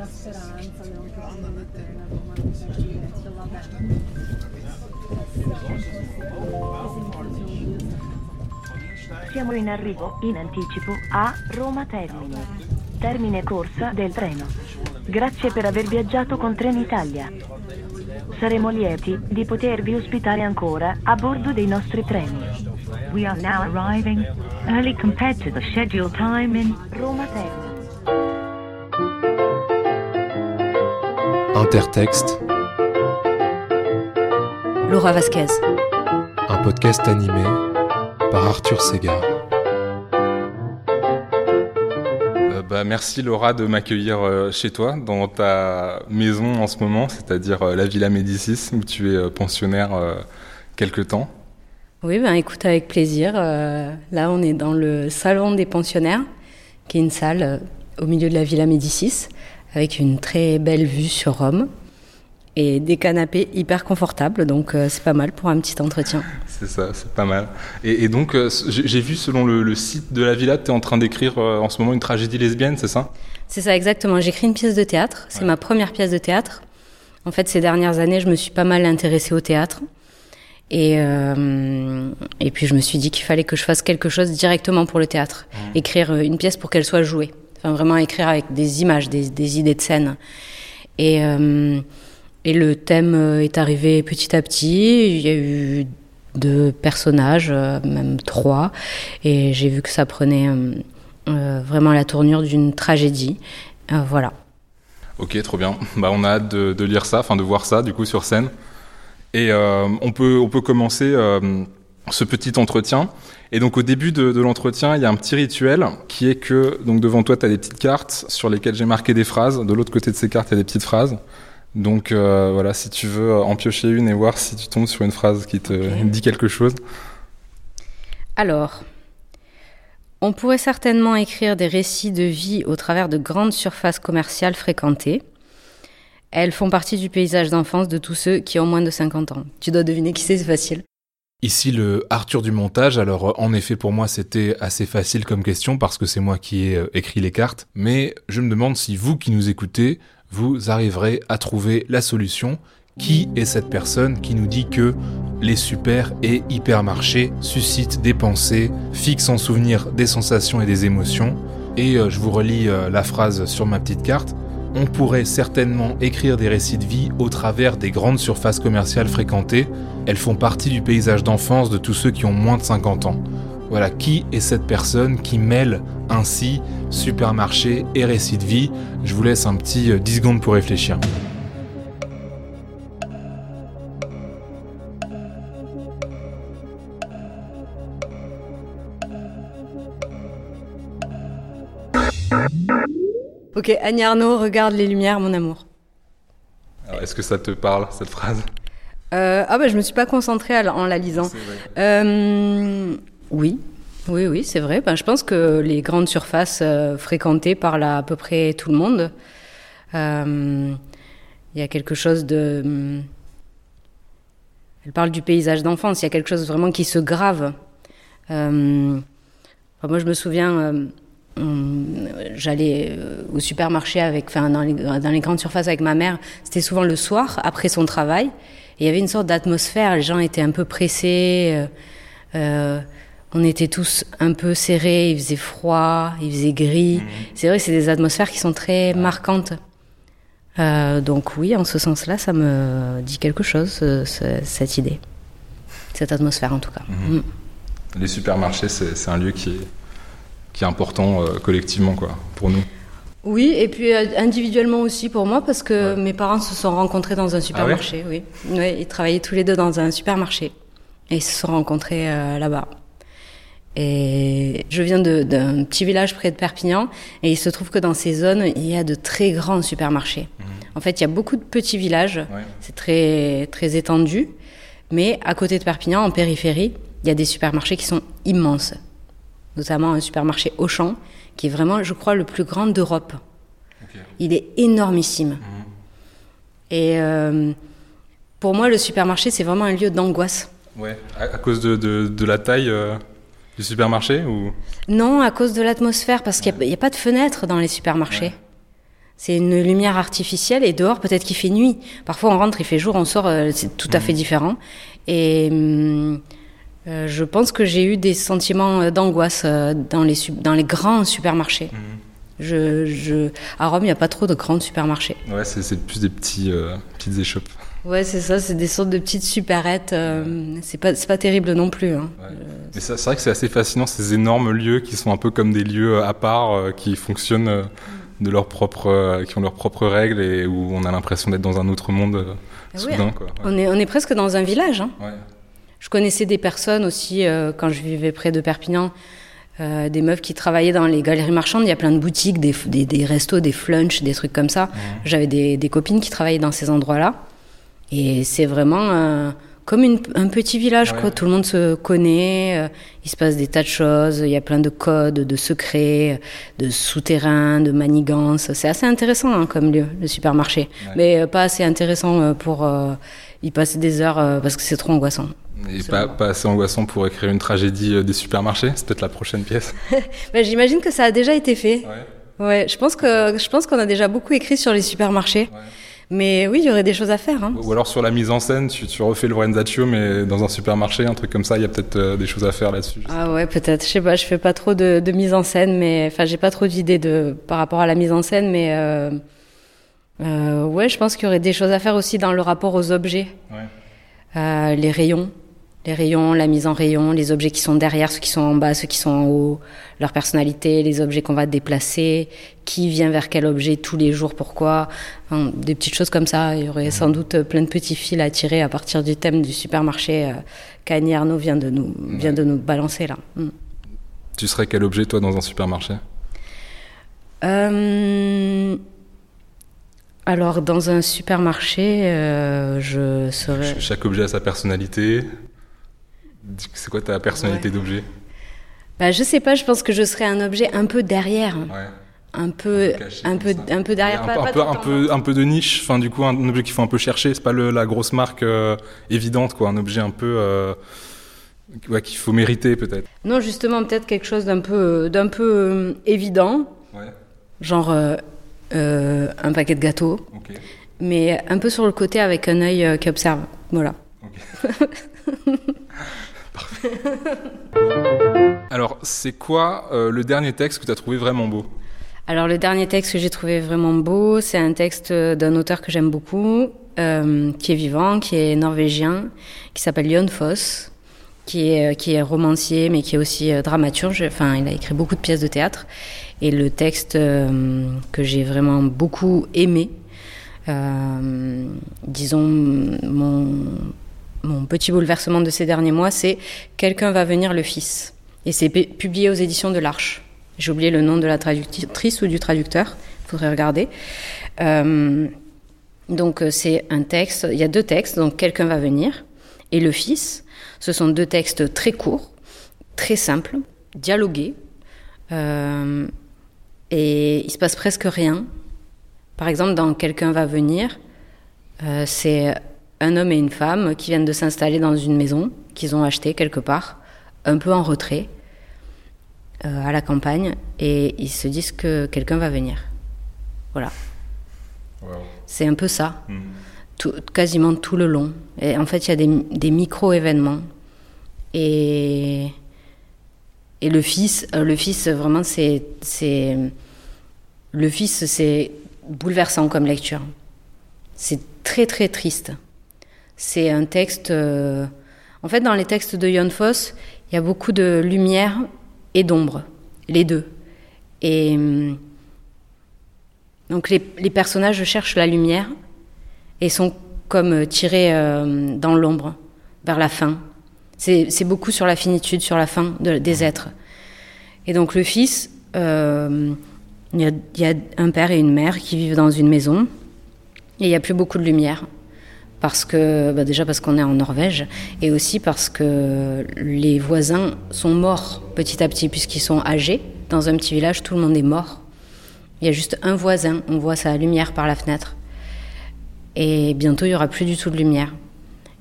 la speranza abbiamo capito che la Roma non c'è diretto, va bene. Siamo in arrivo, in anticipo, a Roma Termine. Termine corsa del treno. Grazie per aver viaggiato con Trenitalia. Saremo lieti di potervi ospitare ancora a bordo dei nostri treni. We are now arriving, early compared to the scheduled time in Roma Termine. Intertexte, Laura Vasquez. un podcast animé par Arthur Segar. Euh, bah, merci Laura de m'accueillir euh, chez toi, dans ta maison en ce moment, c'est-à-dire euh, la Villa Médicis, où tu es euh, pensionnaire euh, quelque temps. Oui, ben écoute, avec plaisir. Euh, là, on est dans le salon des pensionnaires, qui est une salle euh, au milieu de la Villa Médicis, avec une très belle vue sur Rome et des canapés hyper confortables. Donc, euh, c'est pas mal pour un petit entretien. C'est ça, c'est pas mal. Et, et donc, euh, j'ai vu selon le, le site de la Villa, tu es en train d'écrire euh, en ce moment une tragédie lesbienne, c'est ça? C'est ça, exactement. J'écris une pièce de théâtre. C'est Ouais. ma première pièce de théâtre. En fait, ces dernières années, je me suis pas mal intéressée au théâtre. Et, et puis, je me suis dit qu'il fallait que je fasse quelque chose directement pour le théâtre. Écrire euh, une pièce pour qu'elle soit jouée. Enfin, vraiment écrire avec des images, des, idées de scène. Et, euh, et le thème euh, est arrivé petit à petit. Il y a eu deux personnages, euh, même trois. Et j'ai vu que ça prenait vraiment la tournure d'une tragédie. Voilà. Ok, trop bien. Bah, on a hâte de, de lire ça, enfin de voir ça du coup sur scène. Et on, peut, on peut commencer ce petit entretien. Et donc au début de, de l'entretien, il y a un petit rituel qui est que donc devant toi, tu as des petites cartes sur lesquelles j'ai marqué des phrases. De l'autre côté de ces cartes, il y a des petites phrases. Donc euh, voilà, si tu veux en piocher une et voir si tu tombes sur une phrase qui te dit quelque chose. Alors, on pourrait certainement écrire des récits de vie au travers de grandes surfaces commerciales fréquentées. Elles font partie du paysage d'enfance de tous ceux qui ont moins de 50 ans. Tu dois deviner qui c'est, c'est facile. Ici le Arthur du montage, alors euh, en effet pour moi c'était assez facile comme question parce que c'est moi qui ai euh, écrit les cartes, mais je me demande si vous qui nous écoutez, vous arriverez à trouver la solution. Qui est cette personne qui nous dit que les super et hypermarchés suscitent des pensées, fixent en souvenir des sensations et des émotions? Et euh, je vous relis la phrase sur ma petite carte. On pourrait certainement écrire des récits de vie au travers des grandes surfaces commerciales fréquentées. Elles font partie du paysage d'enfance de tous ceux qui ont moins de 50 ans. Voilà, qui est cette personne qui mêle ainsi supermarché et récit de vie Je vous laisse un petit euh, 10 secondes pour réfléchir. Ok, Annie Arnaud, regarde les lumières, mon amour. Alors, Est-ce que ça te parle cette phrase? Euh, ah bah je me suis pas concentrée à en la lisant. Euh, oui, oui, oui, c'est vrai. Ben, je pense que les grandes surfaces euh, fréquentées par à peu près tout le monde, euh, il y a quelque chose de... hum, Elle parle du paysage d'enfance, il y a quelque chose vraiment qui se grave. Euh, enfin, moi, je me souviens, j'allais euh, au supermarché avec, enfin, dans les, dans les grandes surfaces avec ma mère. C'était souvent le soir, après son travail. Et il y avait une sorte d'atmosphère. Les gens étaient un peu pressés. euh, euh, on était tous un peu serrés. Il faisait froid, il faisait gris. C'est vrai, c'est des atmosphères qui sont très marquantes. Euh, donc oui, en ce sens-là, ça me dit quelque chose, ce- ce- cette idée, cette atmosphère en tout cas. Mm. Les supermarchés, c'est c'est un lieu qui est, qui est important euh, collectivement quoi, pour nous. Oui, et puis euh, individuellement aussi pour moi, parce que Ouais. mes parents se sont rencontrés dans un supermarché, oui. Oui, ils travaillaient tous les deux dans un supermarché. Et ils se sont rencontrés euh, là-bas. Et je viens d'un petit village près de Perpignan, et il se trouve que dans ces zones, il y a de très grands supermarchés. En fait, il y a beaucoup de petits villages, c'est très, très étendu, mais à côté de Perpignan, en périphérie, il y a des supermarchés qui sont immenses. Notamment un supermarché Auchan, qui est vraiment, je crois, le plus grand d'Europe. Il est énormissime. Et euh, pour moi, le supermarché, c'est vraiment un lieu d'angoisse. Ouais. À, à cause de, de, de la taille euh, du supermarché ou? Non, à cause de l'atmosphère, parce qu'il n'y a, pas de fenêtres dans les supermarchés. C'est une lumière artificielle et dehors peut-être qu'il fait nuit. Parfois on rentre, il fait jour, on sort, euh, c'est tout à fait différent. Et hum, euh, je pense que j'ai eu des sentiments euh, d'angoisse euh, dans les, dans les grands supermarchés. Je, je... À Rome, il n'y a pas trop de grands supermarchés. Ouais, c'est plus des petits, euh, petites échoppes. Ouais, c'est ça, c'est des sortes de petites supérettes. euh, c'est pas, pas terrible non plus. Hein. Ouais. Mais c'est vrai que c'est assez fascinant, ces énormes lieux qui sont un peu comme des lieux à part, qui fonctionnent euh, de leur propre, qui ont leurs propres règles et où on a l'impression d'être dans un autre monde Ah ouais, soudain. Quoi. Ouais. On est, on est presque dans un village. Hein. Je connaissais des personnes aussi, euh, quand je vivais près de Perpignan, euh, des meufs qui travaillaient dans les galeries marchandes. Il y a plein de boutiques, des, des, des restos, des flunchs, des trucs comme ça. J'avais des, des copines qui travaillaient dans ces endroits-là. Et c'est vraiment euh, comme une- un petit village, Ouais. quoi. Tout le monde se connaît. euh, il se passe des tas de choses. Il y a plein de codes, de secrets, de souterrains, de manigances. C'est assez intéressant hein, comme lieu, le supermarché. Ouais. Mais euh, pas assez intéressant euh, pour euh, y passer des heures euh, parce que c'est trop angoissant. Et pas, pas assez angoissant pour écrire une tragédie euh, des supermarchés, c'est peut-être la prochaine pièce. Ben, J'imagine que ça a déjà été fait. Ouais. Ouais, je pense que je pense qu'on a déjà beaucoup écrit sur les supermarchés. Mais oui, il y aurait des choses à faire. Hein. Ou alors sur la mise en scène, tu, tu refais le Lorenzaccio, mais dans un supermarché, un truc comme ça, il y a peut-être euh, des choses à faire là-dessus. Ah ouais, peut-être. Je sais pas, je fais pas trop de, de mise en scène, mais enfin, j'ai pas trop d'idées de par rapport à la mise en scène, mais euh, euh, ouais, je pense qu'il y aurait des choses à faire aussi dans le rapport aux objets, Ouais. Euh, les rayons, les rayons, la mise en rayon, les objets qui sont derrière, ceux qui sont en bas, ceux qui sont en haut, leur personnalité, les objets qu'on va déplacer, qui vient vers quel objet tous les jours, pourquoi, Enfin, des petites choses comme ça. Il y aurait sans doute plein de petits fils à tirer à partir du thème du supermarché euh, qu'Annie Arnaud vient de nous vient de nous balancer là. Mm. Tu serais quel objet, toi, dans un supermarché? Euh, alors, dans un supermarché, euh, je serais. Ch- Chaque objet a sa personnalité. C'est quoi ta personnalité d'objet? Bah, je sais pas, je pense que je serais un objet un peu derrière. Ouais. Un peu, caché un peu, un peu derrière. un, pas- un, pas peu, le un, peu, un peu de niche, enfin du coup un objet qu'il faut un peu chercher, c'est pas le, la grosse marque euh, évidente quoi, un objet un peu euh, ouais, qu'il faut mériter peut-être. Non, justement, peut-être quelque chose d'un peu, d'un peu euh, évident, Ouais, genre euh, un paquet de gâteaux, ok. mais un peu sur le côté avec un œil qui observe. Voilà. Alors c'est quoi euh, le dernier texte que tu as trouvé vraiment beau? Alors le dernier texte que j'ai trouvé vraiment beau, c'est un texte d'un auteur que j'aime beaucoup, euh, qui est vivant, qui est norvégien, qui s'appelle Jon Foss, qui est, qui est romancier, mais qui est aussi euh, dramaturge. Enfin, il a écrit beaucoup de pièces de théâtre. Et le texte euh, que j'ai vraiment beaucoup aimé, euh, disons mon, mon petit bouleversement de ces derniers mois, c'est Quelqu'un va venir le fils. Et c'est pu- publié aux éditions de l'Arche. J'ai oublié le nom de la traductrice ou du traducteur, il faudrait regarder. Euh, donc euh, c'est un texte, il y a deux textes, donc Quelqu'un va venir et Le Fils. Ce sont deux textes très courts, très simples, dialogués. Euh, et il se passe presque rien. Par exemple, dans Quelqu'un va venir, c'est un homme et une femme qui viennent de s'installer dans une maison qu'ils ont achetée quelque part, un peu en retrait, euh, à la campagne, et ils se disent que quelqu'un va venir. Voilà. C'est un peu ça, tout- quasiment tout le long. Et en fait, il y a des, des micro-événements. Et, et le fils, euh, le fils, vraiment, c'est, c'est, le fils, c'est bouleversant comme lecture. C'est très très triste. C'est un texte. euh, En fait, dans les textes de Jon Foss, il y a beaucoup de lumière et d'ombre, les deux. Et hum, donc les, les personnages cherchent la lumière et sont comme euh, tirés euh, dans l'ombre, vers la fin. C'est c'est beaucoup sur la finitude, sur la fin de- des êtres. Et donc le fils, euh, il y, a, il y a un père et une mère qui vivent dans une maison et il n'y a plus beaucoup de lumière. Parce que, bah déjà parce qu'on est en Norvège, et aussi parce que les voisins sont morts petit à petit, puisqu'ils sont âgés. Dans un petit village, tout le monde est mort. Il y a juste un voisin, on voit sa lumière par la fenêtre. Et bientôt, il n'y aura plus du tout de lumière.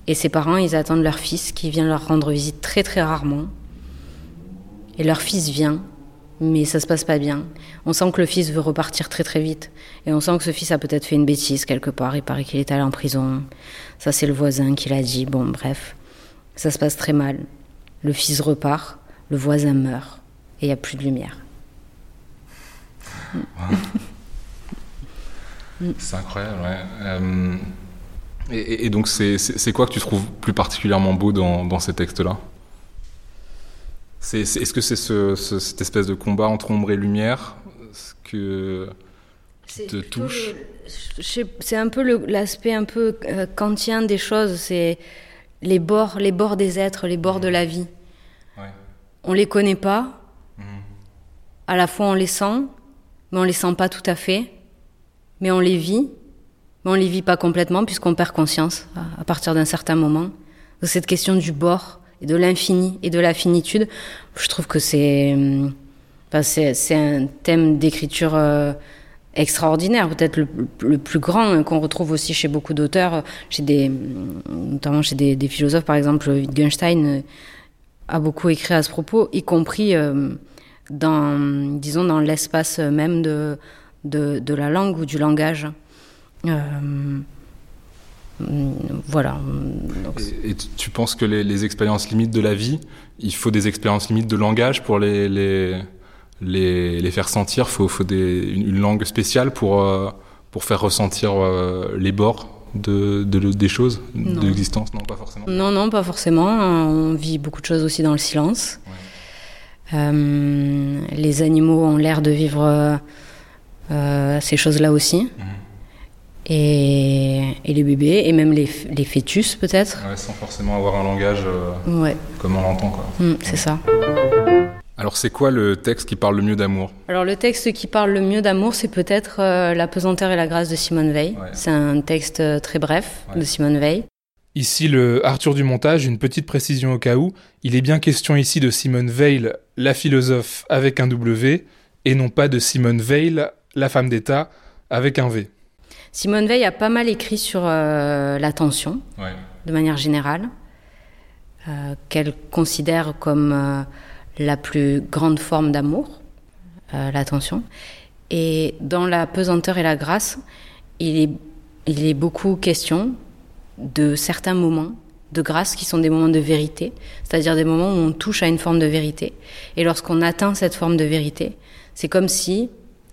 Et ses parents, ils attendent leur fils qui vient leur rendre visite très très rarement. Et leur fils vient, mais ça se passe pas bien. On sent que le fils veut repartir très très vite. Et on sent que ce fils a peut-être fait une bêtise quelque part. Il paraît qu'il est allé en prison. Ça, c'est le voisin qui l'a dit. Bon, bref. Ça se passe très mal. Le fils repart, le voisin meurt. Et il n'y a plus de lumière. c'est incroyable, ouais. Euh, et, donc, c'est quoi que tu trouves plus particulièrement beau dans, dans ces textes-là? Est-ce que c'est cette espèce de combat entre ombre et lumière? Que te touche C'est un peu l'aspect un peu euh, kantien des choses. C'est les bords, les bords des êtres, les bords de la vie. Ouais. On les connaît pas. Mhm. À la fois on les sent, mais on les sent pas tout à fait. Mais on les vit, mais on les vit pas complètement puisqu'on perd conscience à, à partir d'un certain moment. cette question du bord, et de l'infini et de la finitude, je trouve que c'est enfin, c'est un thème d'écriture euh, extraordinaire, peut-être le, le, plus grand qu'on retrouve aussi chez beaucoup d'auteurs, chez des notamment chez des, des, philosophes par exemple Wittgenstein euh, a beaucoup écrit à ce propos, y compris euh, dans disons dans l'espace même de, de, de la langue ou du langage. Euh, voilà. Et, tu penses que les, expériences limites de la vie, il faut des expériences limites de langage pour les, les, les, faire sentir Il faut, faut des, une, langue spéciale pour, euh, pour faire ressentir euh, les bords de, de, des choses, de l'existence? Non, pas forcément. Non, non, pas forcément. On vit beaucoup de choses aussi dans le silence. Euh, les animaux ont l'air de vivre ces choses-là aussi. Mhm et, les bébés, et même les, fœtus peut-être. sans forcément avoir un langage comme on l'entend. Mm, c'est ça. Alors c'est quoi le texte qui parle le mieux d'amour? Alors le texte qui parle le mieux d'amour, c'est peut-être euh, La pesanteur et la grâce de Simone Veil. C'est un texte euh, très bref de Simone Veil. Ici le Arthur du montage, une petite précision au cas où, il est bien question ici de Simone Veil, la philosophe avec un W, et non pas de Simone Veil, la femme d'État avec un V. Simone Veil a pas mal écrit sur euh, l'attention, de manière générale, euh, qu'elle considère comme euh, la plus grande forme d'amour, l'attention. Et dans La pesanteur et la grâce, il est, il est beaucoup question de certains moments de grâce qui sont des moments de vérité, c'est-à-dire des moments où on touche à une forme de vérité. Et lorsqu'on atteint cette forme de vérité, c'est comme si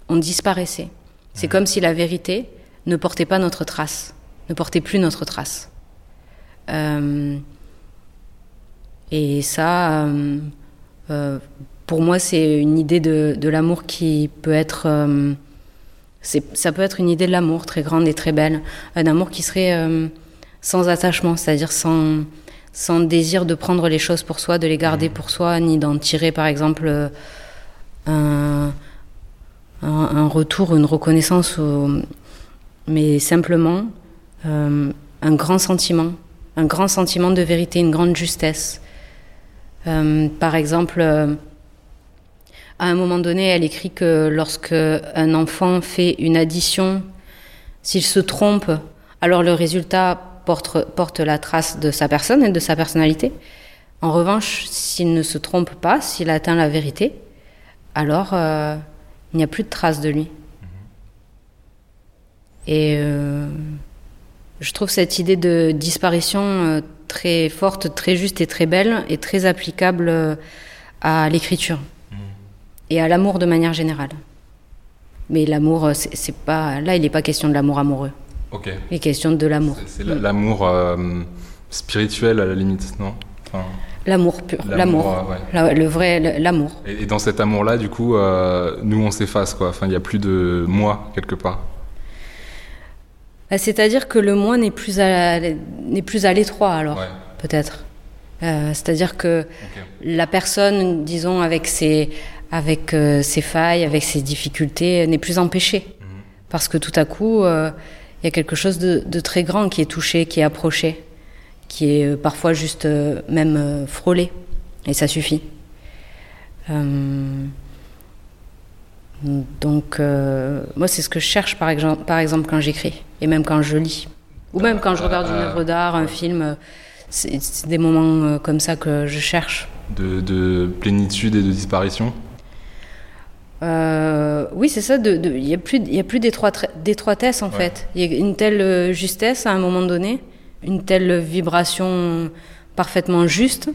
on disparaissait. C'est comme si la vérité ne portait pas notre trace, ne portait plus notre trace. Euh, et ça, euh, euh, pour moi, c'est une idée de, l'amour qui peut être... ça peut être une idée de l'amour très grande et très belle. Un amour qui serait sans attachement, c'est-à-dire sans, désir de prendre les choses pour soi, de les garder pour soi, ni d'en tirer, par exemple, un, retour, une reconnaissance mais simplement euh, un grand sentiment, un grand sentiment de vérité, une grande justesse. Euh, par exemple, euh, à un moment donné, elle écrit que lorsque un enfant fait une addition, s'il se trompe, alors le résultat porte, porte la trace de sa personne et de sa personnalité. En revanche, s'il ne se trompe pas, s'il atteint la vérité, alors il n'y a plus de trace de lui. Et euh, je trouve cette idée de disparition euh, très forte, très juste et très belle et très applicable euh, à l'écriture mm. et à l'amour de manière générale. Mais l'amour, c'est pas là, il n'est pas question de l'amour amoureux. Ok. Il est question de l'amour. C'est l'amour spirituel à la limite, non? L'amour pur, l'amour, le vrai, l'amour. Et, dans cet amour-là, du coup, nous on s'efface, quoi. Enfin, il n'y a plus de moi quelque part. Bah, c'est-à-dire que le moi n'est plus à n'est plus à l'étroit alors peut-être. Euh, c'est-à-dire que la personne, disons avec ses avec euh, ses failles, avec ses difficultés, n'est plus empêchée mhm. parce que tout à coup euh, il y a quelque chose de, de, très grand qui est touché, qui est approché, qui est parfois juste même frôlé et ça suffit. Donc, euh, moi, c'est ce que je cherche, par exemple, par exemple quand j'écris, et même quand je lis, ou même quand je regarde une euh, œuvre d'art, un film. C'est des moments euh, comme ça que je cherche. De, plénitude et de disparition? Euh, oui, c'est ça. Il n'y a plus, y a plus d'étroitesse en fait. Il y a une telle euh, justesse à un moment donné, une telle vibration parfaitement juste mmh.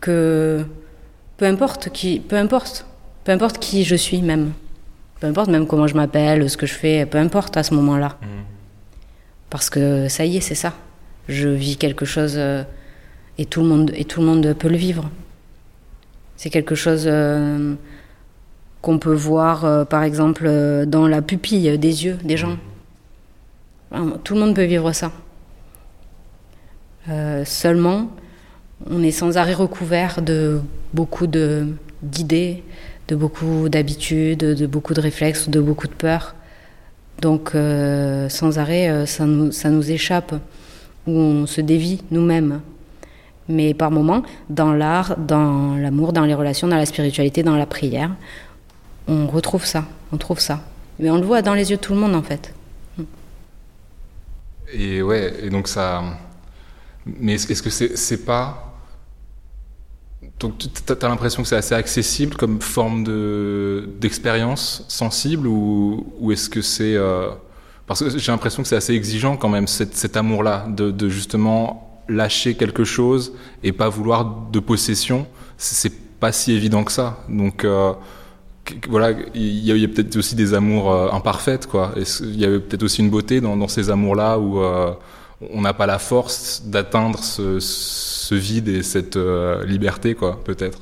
que peu importe qui, peu importe, peu importe qui je suis même, peu importe même comment je m'appelle, ce que je fais, peu importe à ce moment-là, mmh. parce que ça y est, c'est ça. Je vis quelque chose euh, et tout le monde et tout le monde peut le vivre. C'est quelque chose qu'on peut voir, euh, par exemple, euh, dans la pupille des yeux des gens. Tout le monde peut vivre ça. Euh, seulement, on est sans arrêt recouvert de beaucoup d'idées, de, beaucoup d'habitudes, de beaucoup de réflexes, de beaucoup de peurs. Donc, sans arrêt, ça, nous, ça nous échappe, ou on se dévie nous-mêmes. Mais par moments, dans l'art, dans l'amour, dans les relations, dans la spiritualité, dans la prière, on retrouve ça, on trouve ça. Mais on le voit dans les yeux de tout le monde en fait. Et ouais, et donc ça. Mais est-ce que c'est pas. Donc tu as l'impression que c'est assez accessible comme forme d'expérience sensible ou, ou est-ce que c'est. Euh, parce que j'ai l'impression que c'est assez exigeant quand même cet, amour-là, de, justement lâcher quelque chose et pas vouloir de possession. C'est pas si évident que ça. Donc. Euh, voilà, il y a, peut-être aussi des amours euh, imparfaites, quoi. Il y avait peut-être aussi une beauté dans, ces amours-là où on n'a pas la force d'atteindre ce, vide et cette euh, liberté, quoi, peut-être.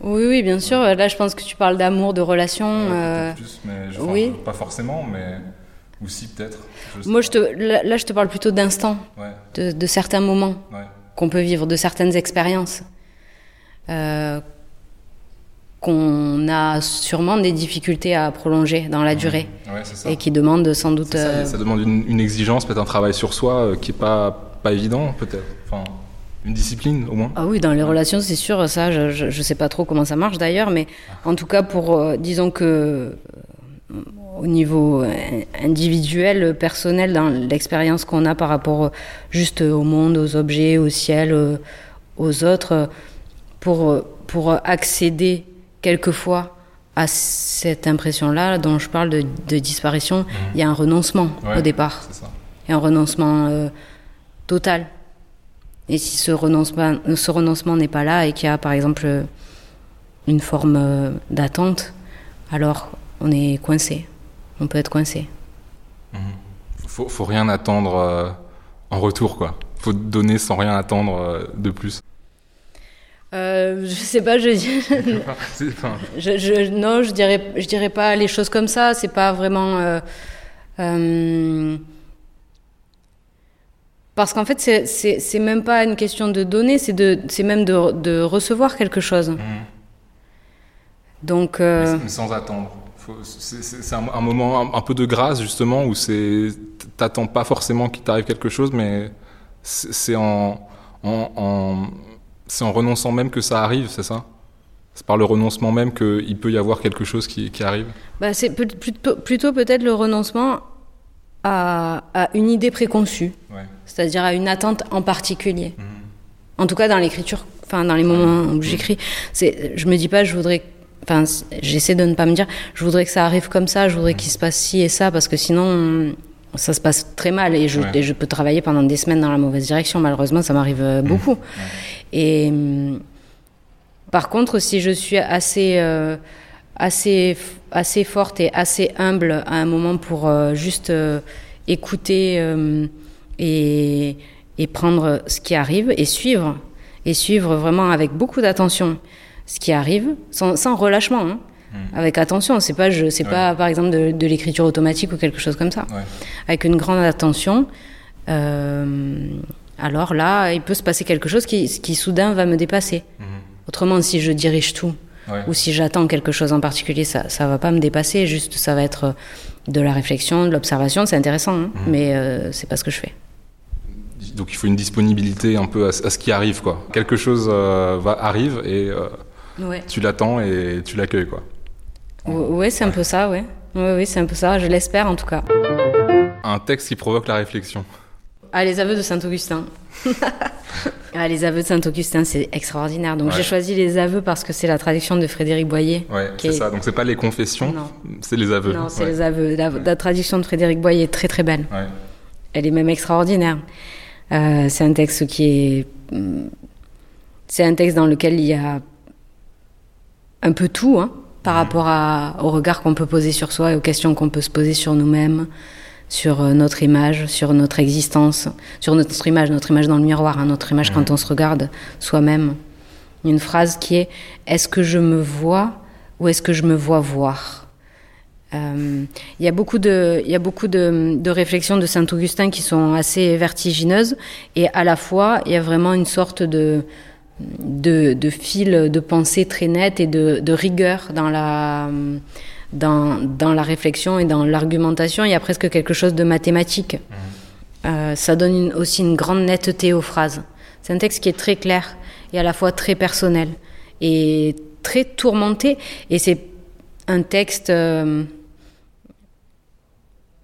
Oui, oui, bien sûr. Là, je pense que tu parles d'amour, de relation. plus, mais oui. pas forcément, mais aussi peut-être. Moi, je te, là, je te parle plutôt d'instants, de, certains moments qu'on peut vivre, de certaines expériences. Euh, qu'on a sûrement des difficultés à prolonger dans la durée et qui demande sans doute. Ça, ça, demande une, exigence, peut-être un travail sur soi euh, qui est pas pas évident, peut-être. Enfin, une discipline au moins. Ah oui, dans les relations, c'est sûr. Ça, je, ne sais pas trop comment ça marche d'ailleurs, mais en tout cas pour, euh, disons que euh, au niveau individuel, personnel, dans l'expérience qu'on a par rapport juste au monde, aux objets, au ciel, aux autres, pour pour accéder quelquefois à cette impression-là dont je parle de, disparition, mhm. il y a un renoncement au départ. Il y a un renoncement euh, total. Et si ce renoncement, ce renoncement n'est pas là et qu'il y a par exemple une forme euh, d'attente, alors on est coincé. On peut être coincé. Il mhm. Faut, faut rien attendre euh, en retour, quoi. Faut donner sans rien attendre de plus. Euh, je sais pas, je, je, je, non, je dirais, je dirais pas les choses comme ça. C'est pas vraiment euh, euh, parce qu'en fait, c'est même pas une question de donner, c'est de, c'est même de, de, recevoir quelque chose. Mmh. Donc, euh, mais sans attendre. C'est un, un, moment un, peu de grâce justement où c'est t'attends pas forcément qu'il t'arrive quelque chose, mais c'est en, en, en c'est en renonçant même que ça arrive, c'est ça? C'est par le renoncement même qu'il peut y avoir quelque chose qui, arrive? Bah, C'est plutôt, plutôt peut-être le renoncement à, une idée préconçue, c'est-à-dire à une attente en particulier. Mhm. En tout cas, dans l'écriture, enfin dans les moments où j'écris, c'est, je me dis pas, je voudrais, enfin, j'essaie de ne pas me dire, je voudrais que ça arrive comme ça, je voudrais qu'il se passe ci et ça, parce que sinon, ça se passe très mal et je, je, peux travailler pendant des semaines dans la mauvaise direction. Malheureusement, ça m'arrive euh, beaucoup. Et hum, par contre, si je suis assez, euh, assez, assez forte et assez humble à un moment pour euh, juste euh, écouter et, et, prendre ce qui arrive et suivre, et suivre vraiment avec beaucoup d'attention ce qui arrive, sans, sans relâchement. Hein. Hmm. Avec attention, c'est pas, je, c'est pas par exemple de, de l'écriture automatique ou quelque chose comme ça. Avec une grande attention, euh, alors là, il peut se passer quelque chose qui, qui soudain va me dépasser. Mhm. Autrement, si je dirige tout, ou si j'attends quelque chose en particulier, ça ne va pas me dépasser, juste ça va être de la réflexion, de l'observation, c'est intéressant, hein, mhm. mais euh, c'est pas ce que je fais. Donc il faut une disponibilité un peu à, ce qui arrive, quoi. Quelque chose euh, va, arrive et euh, tu l'attends et tu l'accueilles, quoi. Oui, c'est un peu ça, ouais. Oui c'est un peu ça, je l'espère en tout cas. Un texte qui provoque la réflexion. Ah, les aveux de Saint-Augustin. Ah, les aveux de Saint-Augustin, c'est extraordinaire. Donc j'ai choisi les aveux parce que c'est la traduction de Frédéric Boyer. Ouais, c'est ça. Donc c'est pas les confessions, c'est les aveux. Non, c'est les aveux. La, traduction de Frédéric Boyer est très très belle. Ouais. Elle est même extraordinaire. Euh, c'est un texte qui est. Mm, c'est un texte dans lequel il y a un peu tout, hein, par mhm. rapport à, au regard qu'on peut poser sur soi et aux questions qu'on peut se poser sur nous-mêmes sur euh, notre image, sur notre existence, sur notre image, notre image dans le miroir, hein, notre image quand on se regarde soi-même. Une phrase qui est Est-ce que je me vois ou est-ce que je me vois voir? Euh, Il y a beaucoup, de, il y a beaucoup de, de réflexions de Saint-Augustin qui sont assez vertigineuses et à la fois il y a vraiment une sorte de, de, de fil de pensée très net et de, de rigueur dans la dans, dans la réflexion et dans l'argumentation, il y a presque quelque chose de mathématique. Mmh. Euh, ça donne aussi une grande netteté aux phrases. C'est un texte qui est très clair et à la fois très personnel et très tourmenté. Et c'est un texte euh,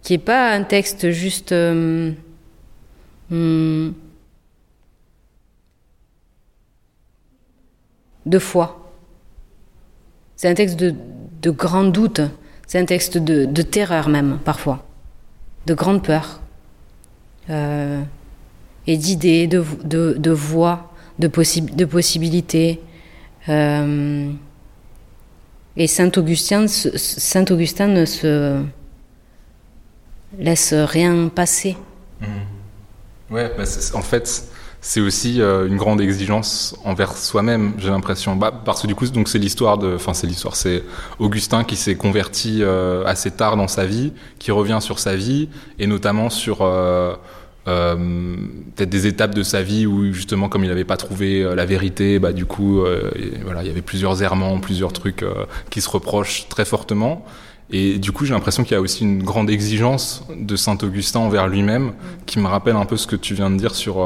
qui n'est pas un texte juste... Euh, hmm, de foi. C'est un texte de, de grands doutes. C'est un texte de, terreur même, parfois. De grande peur. Euh, et d'idées, de, de, voix, de, de possibilités. Euh, et Saint-Augustin, Saint Augustin ne se laisse rien passer. Mmh. Ouais, en fait, c'est aussi euh, une grande exigence envers soi-même, j'ai l'impression. Bah, parce que du coup, donc c'est l'histoire de, enfin c'est l'histoire, c'est Augustin qui s'est converti euh, assez tard dans sa vie, qui revient sur sa vie et notamment sur euh, peut-être des étapes de sa vie où justement, comme il n'avait pas trouvé la vérité, bah du coup, voilà, il y avait plusieurs errements, plusieurs trucs qui se reprochent très fortement. Et du coup, j'ai l'impression qu'il y a aussi une grande exigence de Saint Augustin envers lui-même, qui me rappelle un peu ce que tu viens de dire sur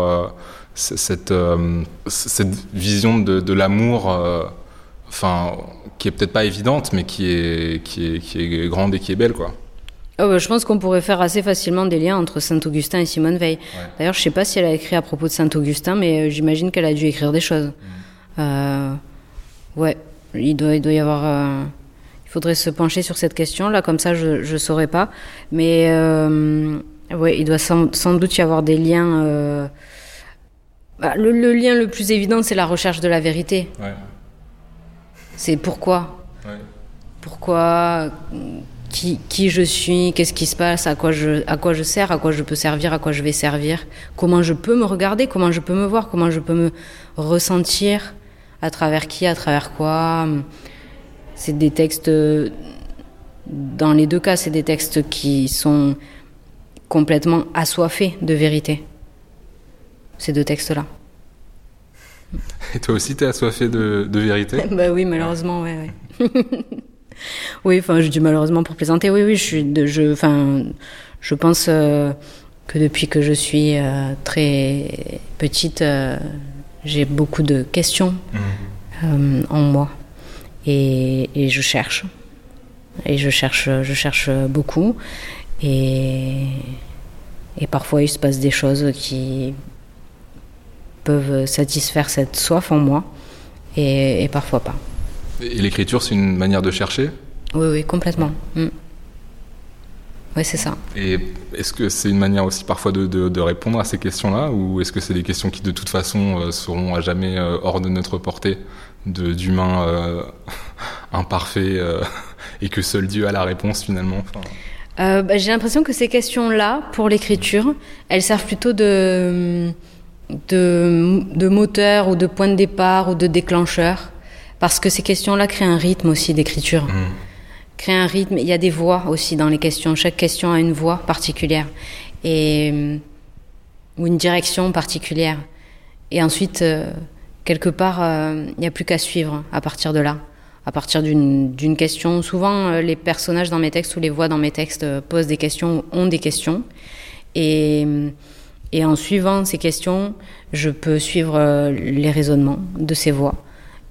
cette, euh, cette vision de, de l'amour, euh, enfin, qui est peut-être pas évidente, mais qui est, qui est, qui est grande et qui est belle, quoi. Oh bah, je pense qu'on pourrait faire assez facilement des liens entre Saint-Augustin et Simone Veil. D'ailleurs, je sais pas si elle a écrit à propos de Saint-Augustin, mais euh, j'imagine qu'elle a dû écrire des choses. Mm. Euh, ouais, il doit, il doit y avoir. Euh, il faudrait se pencher sur cette question là, comme ça, je je saurais pas. Mais euh, ouais, il doit sans, sans, doute y avoir des liens bah, le, lien le plus évident, c'est la recherche de la vérité. C'est pourquoi? Pourquoi qui, qui, je suis, qu'est-ce qui se passe, à quoi, je, à quoi je sers, à quoi je peux servir, à quoi je vais servir, comment je peux me regarder, comment je peux me voir, comment je peux me ressentir, à travers qui, à travers quoi? C'est des textes, dans les deux cas, c'est des textes qui sont complètement assoiffés de vérité ces deux textes-là. Et toi aussi, t'es assoiffé de, de vérité Bah oui, malheureusement, ouais. ouais. oui, enfin, je dis malheureusement pour plaisanter. Oui, oui, je suis, de, je, enfin, je pense euh, que depuis que je suis euh, très petite, euh, j'ai beaucoup de questions mmh. en moi, et, et, je cherche, et je cherche, je cherche beaucoup, et et parfois il se passe des choses qui peuvent satisfaire cette soif en moi et, parfois pas. Et l'écriture, c'est une manière de chercher? Oui, oui, complètement. Mm. Oui, c'est ça. Et est-ce que c'est une manière aussi parfois de, de, répondre à ces questions-là? Ou est-ce que c'est des questions qui de toute façon euh, seront à jamais euh, hors de notre portée d'humains euh, imparfaits et que seul Dieu a la réponse finalement? Bah, J'ai l'impression que ces questions-là, pour l'écriture, elles servent plutôt de de, de moteur ou de point de départ ou de déclencheur, parce que ces questions-là créent un rythme aussi d'écriture. Mmh. Créent un rythme. Il y a des voix aussi dans les questions. Chaque question a une voix particulière et ou une direction particulière. Et ensuite, euh, quelque part, euh, il n'y a plus qu'à suivre à partir de là. À partir d'une question, souvent euh, les personnages dans mes textes ou les voix dans mes textes posent des questions, ont des questions, et et en suivant ces questions, je peux suivre euh, les raisonnements de ces voix.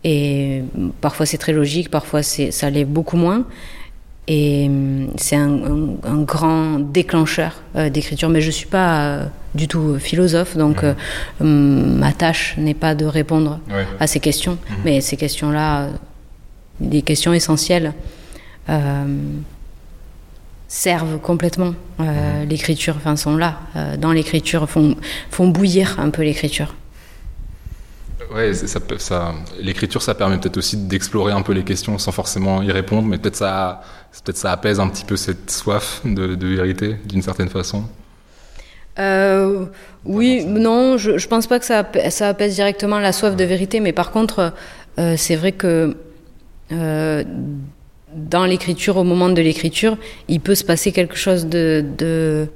Et parfois c'est très logique, parfois ça l'est beaucoup moins. Et hum, c'est un, un- un grand déclencheur euh, d'écriture. Mais je ne suis pas euh, du tout philosophe, donc euh, hum, ma tâche n'est pas de répondre Ouais. à ces questions. Mais ces questions-là, des questions essentielles, servent complètement euh, l'écriture, enfin sont là, euh, dans l'écriture, font, font bouillir un peu l'écriture. Ouais, ça, peut- ça, l'écriture, ça permet peut-être aussi d'explorer un peu les questions sans forcément y répondre, mais peut-être ça, peut-être ça apaise un petit peu cette soif de, de vérité, d'une certaine façon. Euh, oui, non, je, je pense pas que ça, apaise- ça apaise directement la soif de vérité, mais par contre, euh, c'est vrai que euh, dans l'écriture, au moment de l'écriture, il peut se passer quelque chose de, de,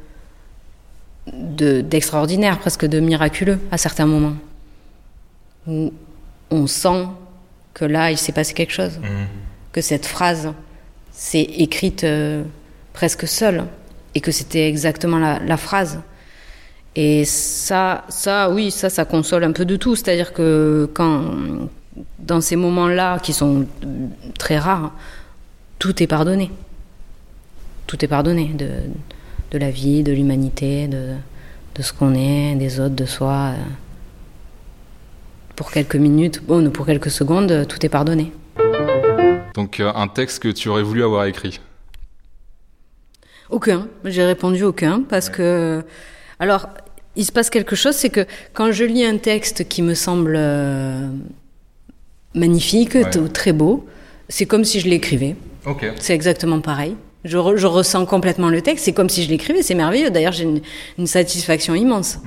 de- d'extraordinaire, presque de miraculeux à certains moments, où on sent que là, il s'est passé quelque chose, que cette phrase s'est écrite euh, presque seule, et que c'était exactement la, la phrase. Et ça, ça, oui, ça, ça console un peu de tout. C'est-à-dire que quand, dans ces moments-là, qui sont très rares, tout est pardonné. Tout est pardonné de, de la vie, de l'humanité, de, de ce qu'on est, des autres, de soi. Pour quelques minutes, bon, pour quelques secondes, tout est pardonné. Donc, euh, un texte que tu aurais voulu avoir écrit? Aucun. J'ai répondu aucun parce que. Alors, il se passe quelque chose, c'est que quand je lis un texte qui me semble euh, magnifique, Ouais. très beau, c'est comme si je l'écrivais. Ok. C'est exactement pareil. Je, re- je ressens complètement le texte, c'est comme si je l'écrivais, c'est merveilleux. D'ailleurs, j'ai une, une satisfaction immense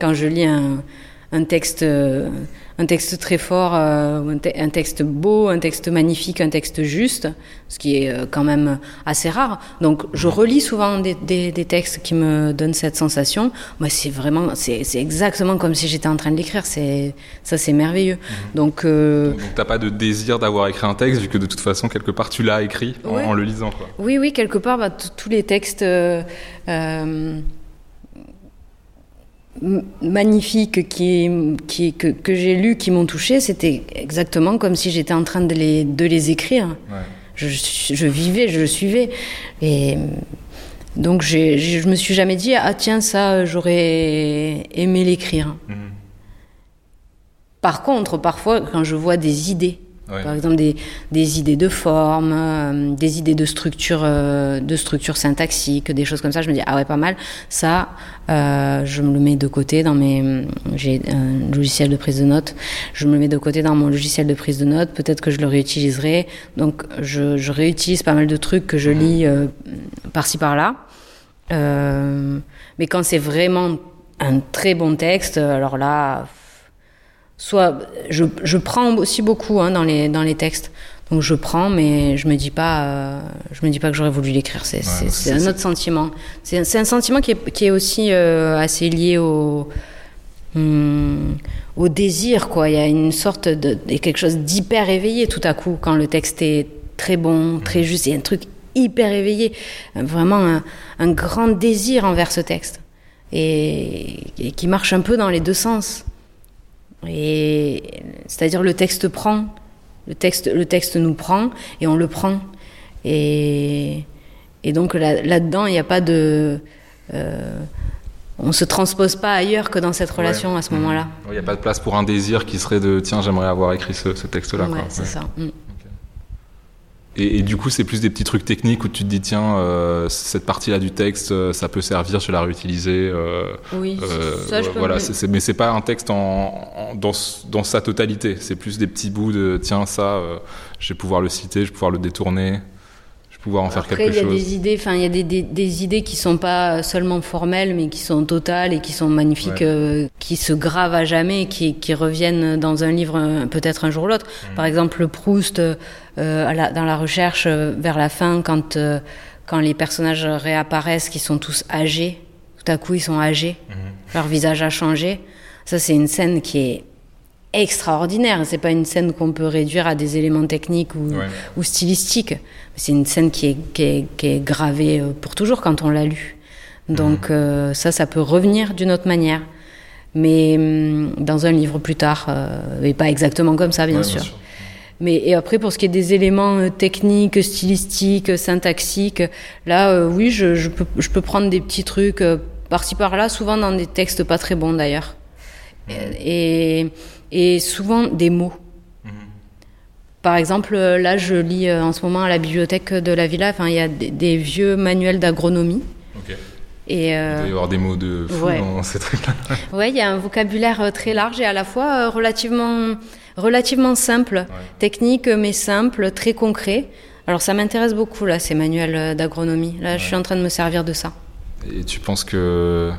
quand je lis un, un texte, euh, un texte très fort, euh, un, te- un texte beau, un texte magnifique, un texte juste, ce qui est euh, quand même assez rare. Donc, je relis souvent des, des, des textes qui me donnent cette sensation. Moi, c'est vraiment, c'est c'est exactement comme si j'étais en train de l'écrire. C'est ça, c'est merveilleux. Donc, euh, Donc, t'as pas de désir d'avoir écrit un texte, vu que de toute façon, quelque part, tu l'as écrit en, Ouais. en le lisant, quoi. Oui, oui, quelque part, bah, tous les textes euh, euh, magnifiques qui, qui, que, que j'ai lus, qui m'ont touché, c'était exactement comme si j'étais en train de les, de les écrire. Ouais. Je, je vivais, je le suivais. Et donc, j'ai- je me suis jamais dit, ah tiens, ça, j'aurais aimé l'écrire. Mhm. Par contre, parfois, quand je vois des idées, Ouais. par exemple des, des idées de forme, euh, des idées de structure, euh, de structure syntaxique, des choses comme ça, je me dis ah ouais pas mal. Ça, euh, je me le mets de côté dans mes, j'ai un logiciel de prise de notes, je me le mets de côté dans mon logiciel de prise de notes. Peut-être que je le réutiliserai. Donc je, je réutilise pas mal de trucs que je lis euh, par-ci par-là. Euh, mais quand c'est vraiment un très bon texte, alors là, soit je, je prends aussi beaucoup hein, dans les dans les textes. Donc je prends mais je me dis pas euh, je me dis pas que j'aurais voulu l'écrire. C'est un autre sentiment. C'est un, sentiment qui est, qui est aussi euh, assez lié au hum, au désir quoi. Il y a une sorte de quelque chose d'hyper éveillé tout à coup quand le texte est très bon très juste. Il y a un truc hyper éveillé. Vraiment un, un grand désir envers ce texte. Et, et qui marche un peu dans les deux sens et c'est-à-dire le texte prend, le texte, le texte nous prend et on le prend. Et, et donc là- là-dedans, il n'y a pas de, euh, on se transpose pas ailleurs que dans cette relation à ce moment-là. Il n'y a pas de place pour un désir qui serait de tiens, j'aimerais avoir écrit ce, ce texte-là. Ouais, quoi. c'est ça. Mm. Et, et du coup, c'est plus des petits trucs techniques où tu te dis tiens, euh, cette partie-là du texte, euh, ça peut servir, je vais la réutiliser. euh, Oui, euh, ça je peux. voilà, me- mais c'est pas un texte en, en- dans, dans sa totalité. C'est plus des petits bouts de tiens, ça, je vais pouvoir le citer, je vais pouvoir le détourner, pouvoir en faire Après, quelque il y a chose. des idées, enfin, il y a des, des, des idées qui sont pas seulement formelles, mais qui sont totales et qui sont magnifiques, Ouais. euh, qui se gravent à jamais, qui, qui reviennent dans un livre euh, peut-être un jour ou l'autre. Mm. Par exemple, le Proust, euh, à la- dans la recherche, vers la fin, quand, euh, quand les personnages réapparaissent, qui sont tous âgés, tout à coup ils sont âgés, Mm-hmm. leur visage a changé. Ça, c'est une scène qui est extraordinaire. C'est pas une scène qu'on peut réduire à des éléments techniques ou, Ouais. ou stylistiques. C'est une scène qui est, qui est, qui est gravée euh, pour toujours quand on l'a lu. Donc euh, ça, ça peut revenir d'une autre manière. Mais hum, dans un livre plus tard, euh, et pas exactement comme ça, bien Ouais, sûr. Mais et après, pour ce qui est des éléments euh, techniques, stylistiques, syntaxiques, là, oui, je, je, peux, je peux prendre des petits trucs par-ci par-là, souvent dans des textes pas très bons d'ailleurs. Et, et souvent des mots. Par exemple, euh, là, je lis euh, en ce moment à la bibliothèque de la villa, enfin, il y a des, des vieux manuels d'agronomie. Ok. Et Il euh, doit y avoir des mots de fou ouais. dans ces trucs-là. Ouais, il y a un vocabulaire euh, très large et à la fois euh, relativement, relativement simple, technique mais simple, très concret. Alors ça m'intéresse beaucoup là, ces manuels euh, d'agronomie. Là, je suis en train de me servir de ça. Et tu penses que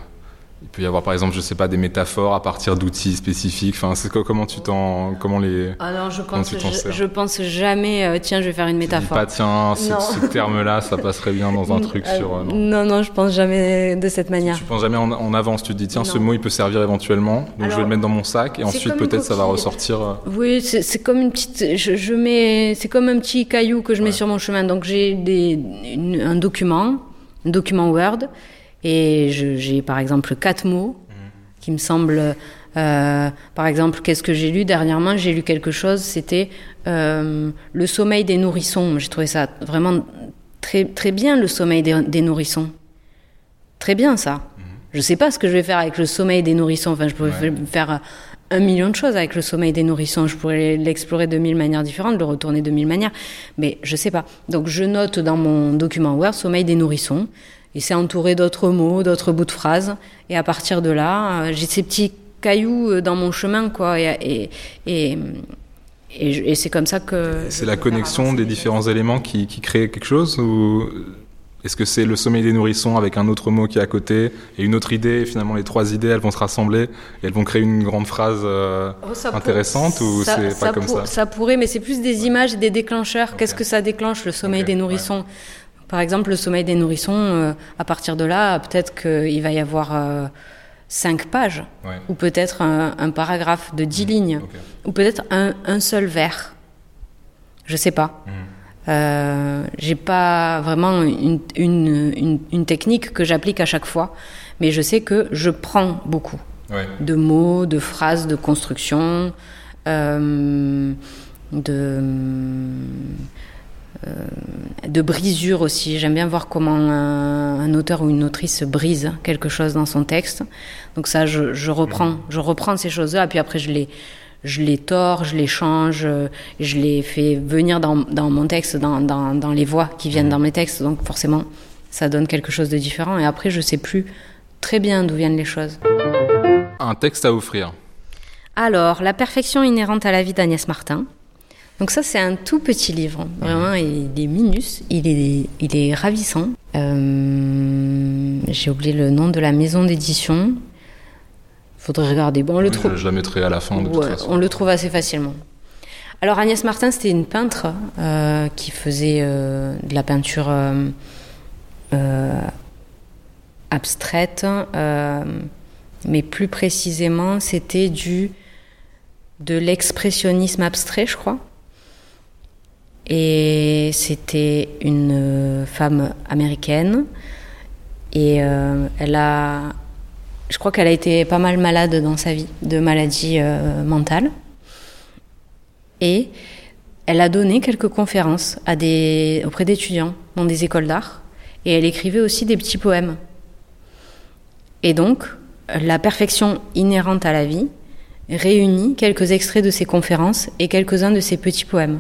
il peut y avoir par exemple, je sais pas, des métaphores à partir d'outils spécifiques. Enfin, c'est comment tu t'en, comment les Alors je Comment pense, tu je, je pense jamais, euh, tiens, je vais faire une Tu dis métaphore. pas tiens, ce, Non. ce terme-là, ça passerait bien dans un truc Euh, sur. euh, non. non, non, je pense jamais de cette manière. Tu penses jamais en, en avance, tu te dis tiens, ce Non. mot il peut servir éventuellement, donc je vais Alors, le mettre dans mon sac et ensuite peut-être ça va ressortir. Oui, c'est c'est comme une petite, je, je mets, c'est comme un petit caillou que je mets Ouais. sur mon chemin. Donc j'ai des, une- un document, un document Word, et j'ai par exemple quatre mots qui me semblent. euh, par exemple, qu'est-ce que j'ai lu dernièrement? J'ai lu quelque chose. C'était euh, le sommeil des nourrissons. J'ai trouvé ça vraiment très très bien le sommeil des, des nourrissons. Très bien ça. Je sais pas ce que je vais faire avec le sommeil des nourrissons. Enfin, je pourrais Ouais. faire un million de choses avec le sommeil des nourrissons. Je pourrais l'explorer de mille manières différentes, le retourner de mille manières. Mais je sais pas. Donc, je note dans mon document Word sommeil des nourrissons. Et c'est entouré d'autres mots, d'autres bouts de phrases. Et à partir de là, euh, j'ai ces petits cailloux euh, dans mon chemin, quoi. Et, et, et, c'est comme ça que. C'est la connexion des différents éléments qui, qui crée quelque chose ou est-ce que c'est le sommeil des nourrissons avec un autre mot qui est à côté et une autre idée et finalement les trois idées elles vont se rassembler et elles vont créer une grande phrase euh, Oh, ça pour- intéressante ou ça- c'est pas comme pour- ça? Ça pourrait, mais c'est plus des images et des déclencheurs. Qu'est-ce que ça déclenche, le sommeil des nourrissons? Par exemple, le sommeil des nourrissons, euh, à partir de là, peut-être qu'il va y avoir euh, cinq pages, Ouais. ou peut-être un, un paragraphe de dix lignes, Ok. ou peut-être un, un seul vers. Je sais pas. Mhm. Euh, j'ai pas vraiment une, une, une, une technique que j'applique à chaque fois, mais je sais que je prends beaucoup Ouais. de mots, de phrases, de construction, euh, de, de brisure aussi. J'aime bien voir comment un, un auteur ou une autrice brise quelque chose dans son texte. Donc ça, je, je reprends, je reprends ces choses-là, puis après je les, je les tords, je les change, euh, je les fais venir dans, dans mon texte, dans, dans, dans les voix qui viennent dans mes textes. Donc forcément, ça donne quelque chose de différent. Et après, je sais plus très bien d'où viennent les choses. Un texte à offrir. Alors, La perfection inhérente à la vie d'Agnès Martin. Donc ça, c'est un tout petit livre. Vraiment, il est minus, il est, il est ravissant. Euh, J'ai oublié le nom de la maison d'édition. Faudrait regarder. Bon, on le trouve. je, je la mettrai à la fin de toute Ouais, façon. on le trouve assez facilement. Alors Agnès Martin, c'était une peintre euh, qui faisait euh, de la peinture abstraite, mais plus précisément, c'était du de l'expressionnisme abstrait, je crois. Et c'était une euh, femme américaine. Et euh, elle a je crois qu'elle a été pas mal malade dans sa vie, de maladies euh, mentales. Et elle a donné quelques conférences auprès d'étudiants dans des écoles d'art. Et elle écrivait aussi des petits poèmes. Et donc, la perfection inhérente à la vie réunit quelques extraits de ses conférences et quelques-uns de ses petits poèmes.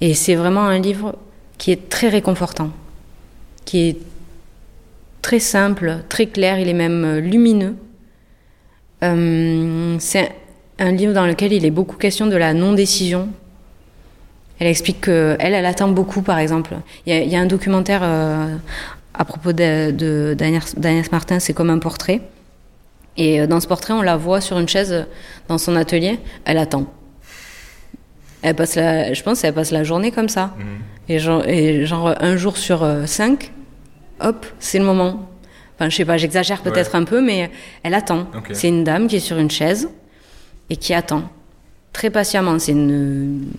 Et c'est vraiment un livre qui est très réconfortant, qui est très simple, très clair, il est même euh, lumineux. Euh, c'est un livre dans lequel il est beaucoup question de la non-décision. Elle explique que elle, attend beaucoup, par exemple. Il y a, un documentaire euh, à propos d'Agnès Martin, c'est comme un portrait. Et dans ce portrait, on la voit sur une chaise dans son atelier. Elle attend. Elle passe la, je pense, elle passe la journée comme ça. Et, genre, et genre un jour sur euh, cinq, hop, c'est le moment. Enfin, je sais pas, j'exagère peut-être un peu, mais elle attend. C'est une dame qui est sur une chaise et qui attend très patiemment. C'est une,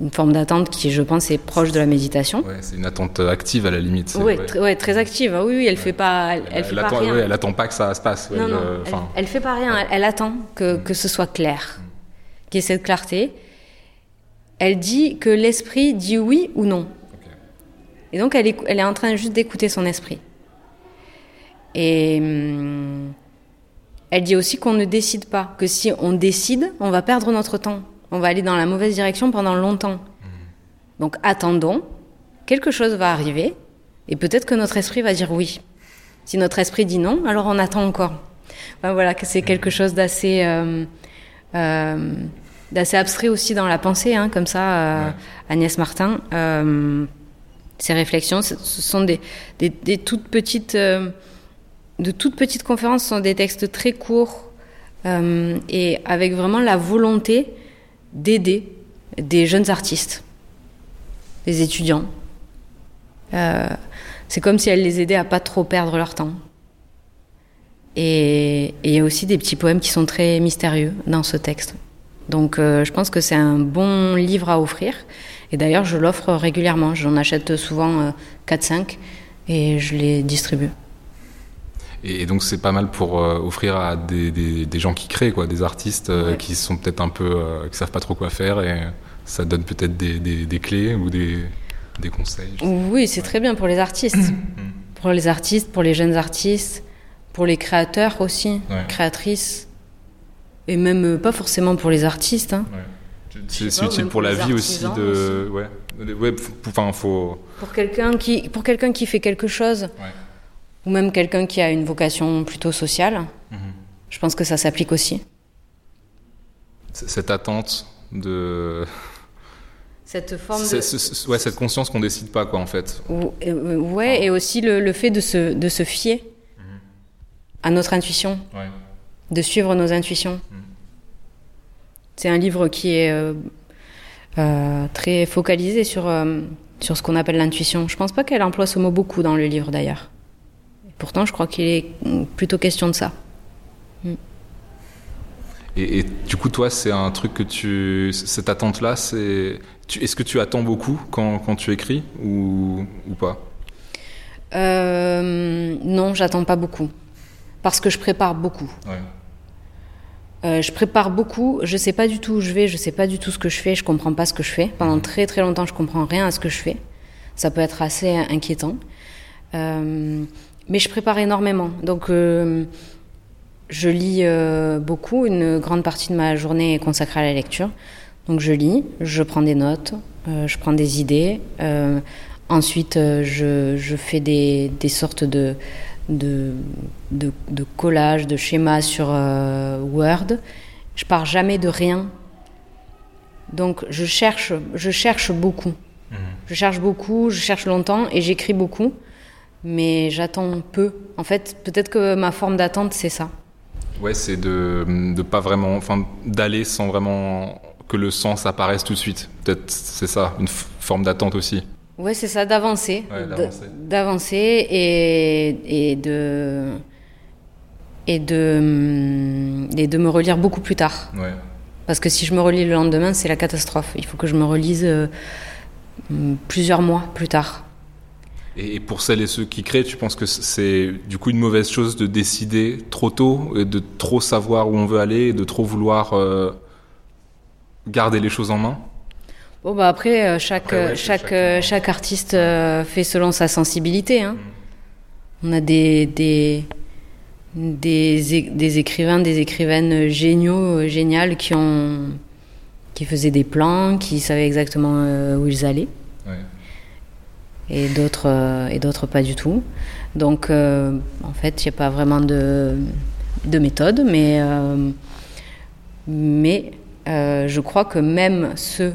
une forme d'attente qui, je pense, est proche de la méditation. Ouais, c'est une attente active à la limite. Oui, très, ouais, très active. Ah Oui, oui, elle fait pas, elle, elle fait pas rien. elle attend pas que ça se passe. non, non, elle, elle fait pas rien. Elle, elle attend que, que ce soit clair, qu'il y ait cette clarté. Elle dit que l'esprit dit oui ou non. Et donc, elle est, elle est en train juste d'écouter son esprit. Et hum, elle dit aussi qu'on ne décide pas, que si on décide, on va perdre notre temps. On va aller dans la mauvaise direction pendant longtemps. Donc attendons, quelque chose va arriver, et peut-être que notre esprit va dire oui. Si notre esprit dit non, alors on attend encore. Voilà, que c'est quelque chose d'assez euh, euh, d'assez abstrait aussi dans la pensée, hein, comme ça, euh, Agnès Martin. Euh, ces réflexions, ce sont des, des, des toutes petites, euh, de toutes petites conférences, ce sont des textes très courts euh, et avec vraiment la volonté d'aider des jeunes artistes, des étudiants. Euh, c'est comme si elle les aidait à pas trop perdre leur temps. Et il y a aussi des petits poèmes qui sont très mystérieux dans ce texte. Donc euh, je pense que c'est un bon livre à offrir. Et d'ailleurs, je l'offre régulièrement. J'en achète souvent euh, 4-5 et je les distribue. Et, donc c'est pas mal pour euh, offrir à des, des, des gens qui créent, quoi, des artistes euh, Ouais. qui sont peut-être un peu, qui savent pas trop quoi faire, et ça donne peut-être des, des, clés ou des, des conseils. Oui, c'est très bien pour les artistes. pour les artistes, pour les jeunes artistes, pour les créateurs aussi, Ouais. créatrices. Et même euh, pas forcément pour les artistes. hein. C'est utile pour la vie aussi artisans de, ouais, ouais, f- enfin faut, Pour quelqu'un qui, pour quelqu'un qui fait quelque chose, Ouais. ou même quelqu'un qui a une vocation plutôt sociale, Mhm. je pense que ça s'applique aussi. cette attente de, Cette forme de... ouais, cette conscience qu'on décide pas, quoi, en fait. Ou- euh, ouais, et aussi le, le fait de se, de se fier à notre intuition, Ouais. De suivre nos intuitions. C'est un livre qui est euh, euh, très focalisé sur, euh, sur ce qu'on appelle l'intuition. Je pense pas qu'elle emploie ce mot beaucoup dans le livre d'ailleurs. Pourtant, je crois qu'il est mm, plutôt question de ça. Et, et du coup, toi, c'est un truc que tu, cette attente-là, c'est, est-ce que tu attends beaucoup quand, quand tu écris ou, ou pas? Euh, non, j'attends pas beaucoup. Parce que je prépare beaucoup. Ouais. Euh, je prépare beaucoup, je sais pas du tout où je vais, je sais pas du tout ce que je fais, je comprends pas ce que je fais. Pendant très très longtemps, je comprends rien à ce que je fais. Ça peut être assez inquiétant. Euh, mais je prépare énormément. Donc, euh, je lis euh, beaucoup. Une grande partie de ma journée est consacrée à la lecture. Donc, je lis, je prends des notes, euh, je prends des idées. Euh, ensuite, je, je fais des, des sortes de, de, de, de collages, de schémas sur euh, Word. Je pars jamais de rien. Donc, je cherche, je cherche beaucoup. Je cherche beaucoup, je cherche longtemps et j'écris beaucoup, mais j'attends peu. En fait, peut-être que ma forme d'attente, c'est ça. Ouais, c'est de, de pas vraiment, enfin, d'aller sans vraiment que le sens apparaisse tout de suite. Peut-être c'est ça, une forme d'attente aussi. Ouais, c'est ça, d'avancer. Ouais, d'avancer. Et, et de. Et de, et de me relire beaucoup plus tard. Ouais. Parce que si je me relis le lendemain, c'est la catastrophe. Il faut que je me relise euh, mm, plusieurs mois plus tard. Et, et pour celles et ceux qui créent, tu penses que c'est du coup une mauvaise chose de décider trop tôt, et de trop savoir où on veut aller, et de trop vouloir euh, garder les choses en main? Bon, bah après, euh, chaque, Après, ouais, euh, chaque, euh, chaque artiste fait selon sa sensibilité. hein. On a des, des, des, des écrivains, des écrivaines géniaux, géniales, qui, ont, qui faisaient des plans, qui savaient exactement où ils allaient, Ouais. et d'autres et d'autres pas du tout. Donc, euh, en fait, il n'y a pas vraiment de, de méthode, mais, euh, mais euh, je crois que même ceux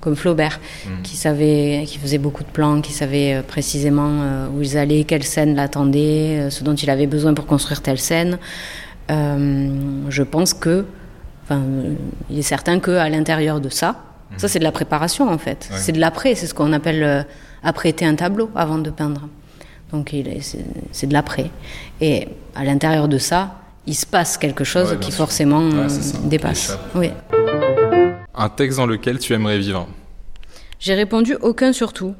comme Flaubert, qui savait, qui faisait beaucoup de plans, qui savait euh, précisément euh, où ils allaient, quelle scène l'attendait, euh, ce dont il avait besoin pour construire telle scène. Je pense que, enfin, il est certain que à l'intérieur de ça, ça c'est de la préparation en fait, Ouais. c'est de l'après, c'est ce qu'on appelle apprêter un tableau avant de peindre. Donc c'est de l'après. Et à l'intérieur de ça, il se passe quelque chose Ouais, qui forcément Ouais, dépasse. Oui. Un texte dans lequel tu aimerais vivre J'ai répondu aucun surtout.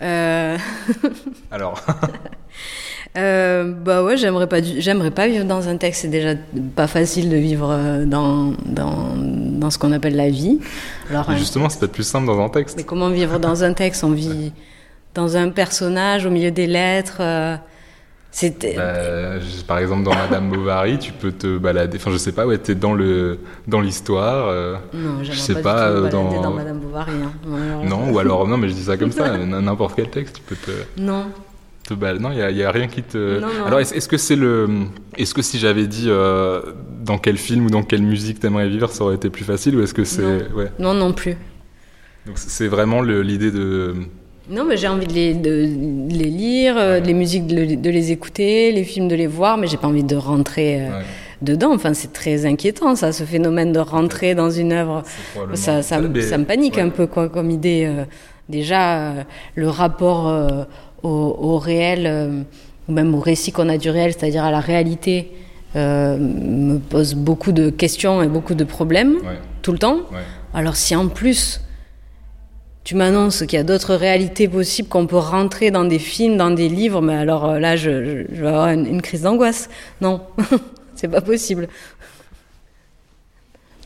Euh, Alors, euh, bah ouais, j'aimerais pas, j'aimerais pas vivre dans un texte. C'est déjà pas facile de vivre euh, dans, dans, dans ce qu'on appelle la vie. Alors, justement, c'est peut-être plus simple dans un texte. Mais comment vivre dans un texte? On vit dans un personnage, au milieu des lettres. Euh. Bah, par exemple, dans Madame Bovary, tu peux te balader. Enfin, je sais pas, ouais, t'es dans le dans l'histoire. Euh, non, je sais pas, euh, dans... dans Madame Bovary. Hein. Non, ou alors non, mais je dis ça comme ça. N'importe quel texte, tu peux te. Non. Te Non, il y, a rien qui te. Non, non. Alors, est-ce que c'est le. Est-ce que si j'avais dit euh, dans quel film ou dans quelle musique t'aimerais vivre, ça aurait été plus facile, ou est-ce que c'est. Non. Ouais. non, non plus. Donc c'est vraiment l'idée de non, mais j'ai envie de les, de, les lire, euh, les musiques de, les écouter, les films de les voir, mais j'ai pas envie de rentrer euh, dedans. Enfin, c'est très inquiétant, ça, ce phénomène de rentrer dans une œuvre. Ça, ça, me panique un peu, quoi, comme idée. Euh, déjà, le rapport au, au, réel, ou même au récit qu'on a du réel, c'est-à-dire à la réalité, me pose beaucoup de questions et beaucoup de problèmes tout le temps. Alors, si en plus tu m'annonces qu'il y a d'autres réalités possibles, qu'on peut rentrer dans des films, dans des livres, mais alors euh, là, je, vais avoir une, crise d'angoisse. Non, c'est pas possible.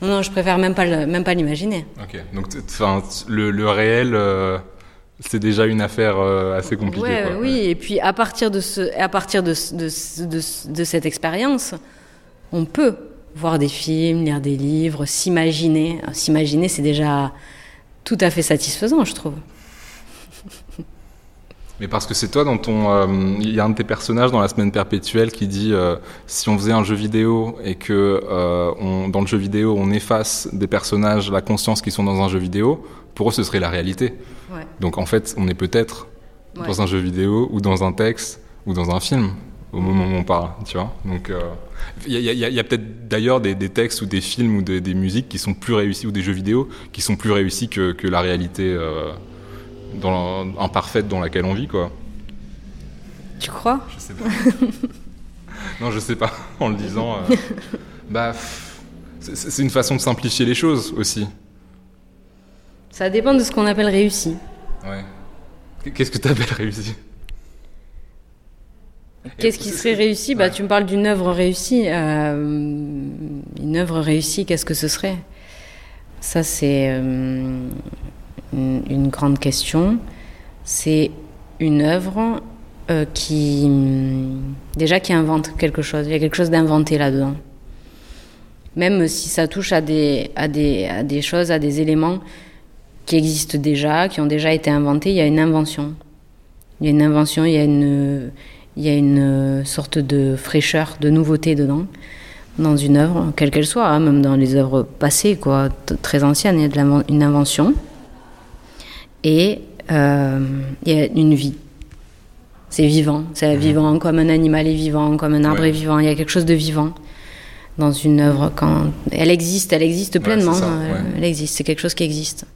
Non, non, je préfère même pas, même pas l'imaginer. Ok, donc le, le réel, euh, c'est déjà une affaire euh, assez compliquée. Ouais, Oui, et puis à partir de, ce, à partir de, de, de, de cette expérience, on peut voir des films, lire des livres, s'imaginer. S'imaginer, c'est déjà tout à fait satisfaisant, je trouve. Mais parce que c'est toi dans ton, euh, il y a un de tes personnages dans la semaine perpétuelle qui dit euh, si on faisait un jeu vidéo et que euh, on, dans le jeu vidéo on efface des personnages la conscience qui sont dans un jeu vidéo, pour eux ce serait la réalité. Ouais. Donc en fait on est peut-être dans un jeu vidéo ou dans un texte ou dans un film au moment où on parle, tu vois. Donc, il y a, y a peut-être d'ailleurs des, des, textes ou des films ou des, des, musiques qui sont plus réussis ou des jeux vidéo qui sont plus réussis que, que la réalité euh, dans, imparfaite dans laquelle on vit, quoi. Tu crois? Je sais pas. non, je sais pas. En le disant, euh, bah, c'est une façon de simplifier les choses aussi. Ça dépend de ce qu'on appelle réussi. Ouais. Qu'est-ce que tu appelles réussi? Qu'est-ce qui serait réussi bah, Tu me parles d'une œuvre réussie. Euh, une œuvre réussie, qu'est-ce que ce serait Ça, c'est euh, une, grande question. C'est une œuvre euh, qui, déjà, qui invente quelque chose. Il y a quelque chose d'inventé là-dedans. Même si ça touche à des, à, des, à des choses, à des éléments qui existent déjà, qui ont déjà été inventés, il y a une invention. Il y a une invention, il y a une il y a une euh, sorte de fraîcheur, de nouveauté dedans, dans une œuvre, quelle qu'elle soit, hein, même dans les œuvres passées, quoi, très anciennes, il y a de une invention. Et euh, il y a une vie. C'est vivant, c'est mhm. vivant comme un animal est vivant, comme un arbre est vivant. Il y a quelque chose de vivant dans une œuvre quand elle existe, elle existe pleinement. Euh, elle existe, c'est quelque chose qui existe.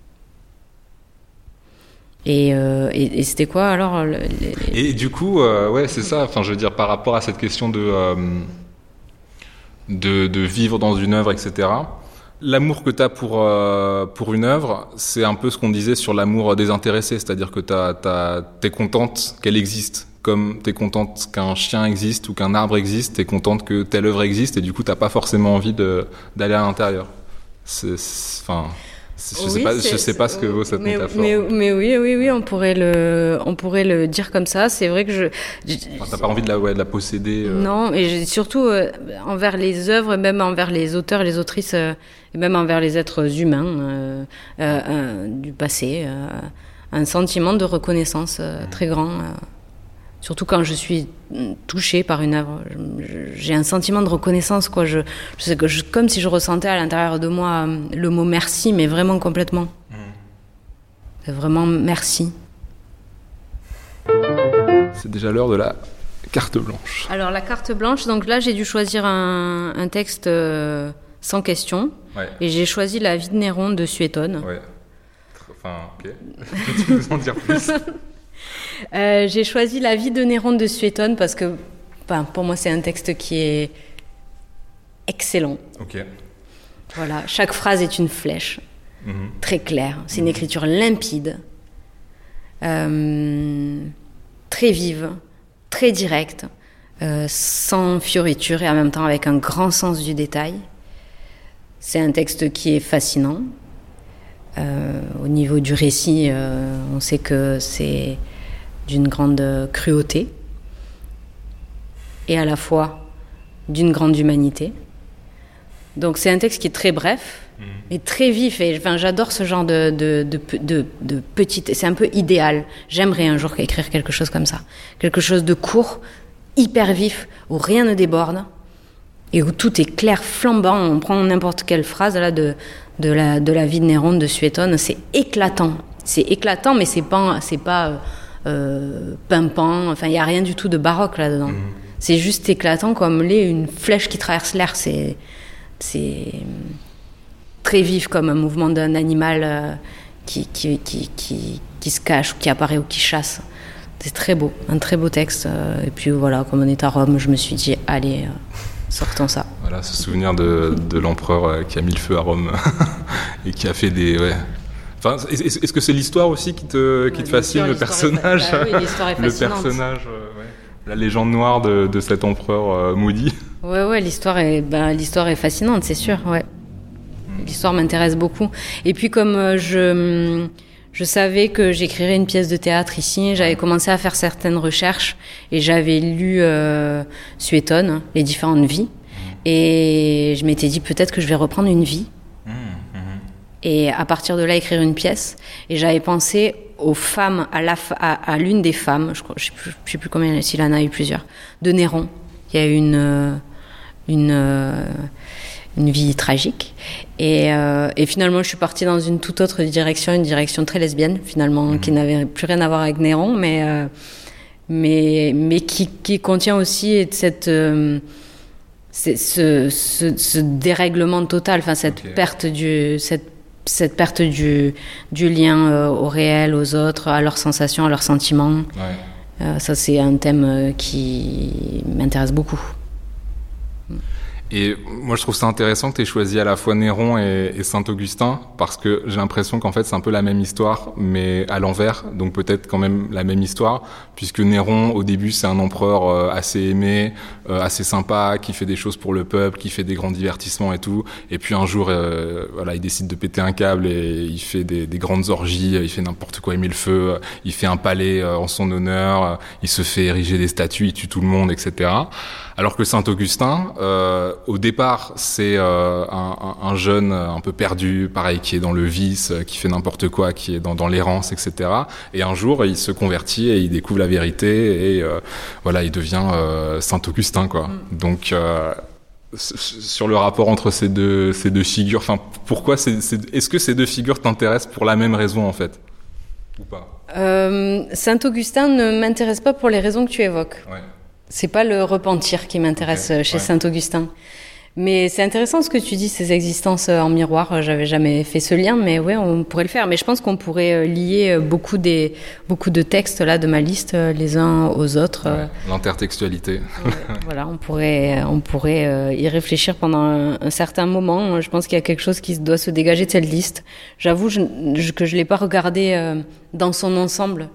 Euh, et, et, c'était quoi alors Et du coup, euh, ouais, c'est ça. Enfin, je veux dire, par rapport à cette question de, euh, de, vivre dans une œuvre, etc. L'amour que tu as pour, pour une œuvre, c'est un peu ce qu'on disait sur l'amour désintéressé, c'est-à-dire que tu es contente qu'elle existe, comme tu es contente qu'un chien existe ou qu'un arbre existe, tu es contente que telle œuvre existe, et du coup, tu pas forcément envie d'aller à l'intérieur. Enfin, je sais pas, je sais pas ce que vaut cette mais, métaphore. Mais, mais, oui, oui, oui, on pourrait le, on pourrait le dire comme ça. C'est vrai que je. T'as pas envie de la, ouais, de la posséder. Euh... Non, et surtout euh, envers les œuvres, même envers les auteurs, les autrices, euh, et même envers les êtres humains du passé, un sentiment de reconnaissance très grand. Surtout quand je suis touchée par une œuvre, j'ai un sentiment de reconnaissance, quoi. Je, je sais que je, comme si je ressentais à l'intérieur de moi euh, le mot merci, mais vraiment complètement. C'est vraiment merci. C'est déjà l'heure de la carte blanche. Alors la carte blanche, donc là j'ai dû choisir un, un texte euh, sans question, ouais. et j'ai choisi La vie de Néron de Suétone. Ouais. Enfin, ok. tu peux nous en dire plus? Euh, j'ai choisi La vie de Néron de Suétone parce que pour moi, c'est un texte qui est excellent. Ok. Voilà, chaque phrase est une flèche, mhm. très claire. C'est une mhm. écriture limpide, euh, très vive, très directe, euh, sans fioriture et en même temps avec un grand sens du détail. C'est un texte qui est fascinant. Euh, au niveau du récit, on sait que c'est d'une grande cruauté et à la fois d'une grande humanité. Donc c'est un texte qui est très bref, mais très vif. Et enfin, j'adore ce genre de, de, de, petite. C'est un peu idéal. J'aimerais un jour écrire quelque chose comme ça. Quelque chose de court, hyper vif, où rien ne déborde et où tout est clair, flambant. On prend n'importe quelle phrase là de, de, la, de la vie de Néron, de Suétone, c'est éclatant. C'est éclatant, mais c'est pas, c'est pas euh, pimpant. Enfin, il y a rien du tout de baroque là-dedans. C'est juste éclatant comme l'est une flèche qui traverse l'air. C'est, c'est très vif comme un mouvement d'un animal euh, qui, qui, qui, qui, qui se cache ou qui apparaît ou qui chasse. C'est très beau, un très beau texte. euh, Et puis voilà, comme on est à Rome, je me suis dit, allez, euh, sortons ça. Voilà, ce souvenir de, de l'empereur qui a mis le feu à Rome et qui a fait des. Ouais. Enfin, est- est- est-ce que c'est l'histoire aussi qui te, qui te fascine, le est personnage bah oui, l'histoire est Le fascinante. personnage, euh, ouais. la légende noire de, de cet empereur euh, maudit. Ouais, ouais, l'histoire est, ben, l'histoire est fascinante, c'est sûr, ouais. L'histoire m'intéresse beaucoup. Et puis comme euh, je, je savais que j'écrirais une pièce de théâtre ici, j'avais commencé à faire certaines recherches et j'avais lu euh, Suétone, les différentes vies. Et je m'étais dit peut-être que je vais reprendre une vie et à partir de là écrire une pièce. Et j'avais pensé aux femmes, à, la, fa- à, à l'une des femmes, je, je sais plus, je sais plus combien, s'il en a eu plusieurs, de Néron. Il y a eu une, euh, une, euh, une vie tragique. Et, euh, et finalement, je suis partie dans une toute autre direction, une direction très lesbienne, finalement, qui n'avait plus rien à voir avec Néron, mais, euh, mais, mais qui, qui contient aussi cette. euh, ce, ce, ce dérèglement total, enfin cette perte du cette cette perte du, du lien euh, au réel, aux autres, à leurs sensations, à leurs sentiments. Ouais. Euh, ça, c'est un thème euh, qui m'intéresse beaucoup. Et moi, je trouve ça intéressant que tu aies choisi à la fois Néron et, Saint-Augustin, parce que j'ai l'impression qu'en fait, c'est un peu la même histoire, mais à l'envers, donc peut-être quand même la même histoire, puisque Néron, au début, c'est un empereur euh, assez aimé, euh, assez sympa, qui fait des choses pour le peuple, qui fait des grands divertissements et tout, et puis un jour, euh, voilà, il décide de péter un câble et il fait des, des grandes orgies, il fait n'importe quoi, il met le feu, il fait un palais euh, en son honneur, euh, il se fait ériger des statues, il tue tout le monde, etc. Alors que Saint-Augustin, euh, au départ, c'est euh, un, un- un jeune un peu perdu, pareil, qui est dans le vice, qui fait n'importe quoi, qui est dans, dans l'errance, etc. Et un jour, il se convertit et il découvre la vérité et euh, voilà, il devient euh, Saint-Augustin, quoi. Donc euh, sur le rapport entre ces deux ces deux figures, enfin, pourquoi est-ce que ces deux figures t'intéressent pour la même raison en fait? Ou pas? Euh, Saint-Augustin ne m'intéresse pas pour les raisons que tu évoques. Ouais. C'est pas le repentir qui m'intéresse euh, chez ouais. Saint-Augustin. Mais c'est intéressant ce que tu dis, ces existences euh, en miroir. Euh, J'avais jamais fait ce lien, mais ouais, on pourrait le faire. Mais je pense qu'on pourrait lier beaucoup des beaucoup de textes là de ma liste les uns aux autres. Ouais, L'intertextualité. voilà, on pourrait, on pourrait y réfléchir pendant un, un certain moment. Je pense qu'il y a quelque chose qui doit se dégager de cette liste. J'avoue que je l'ai pas regardé euh, dans son ensemble.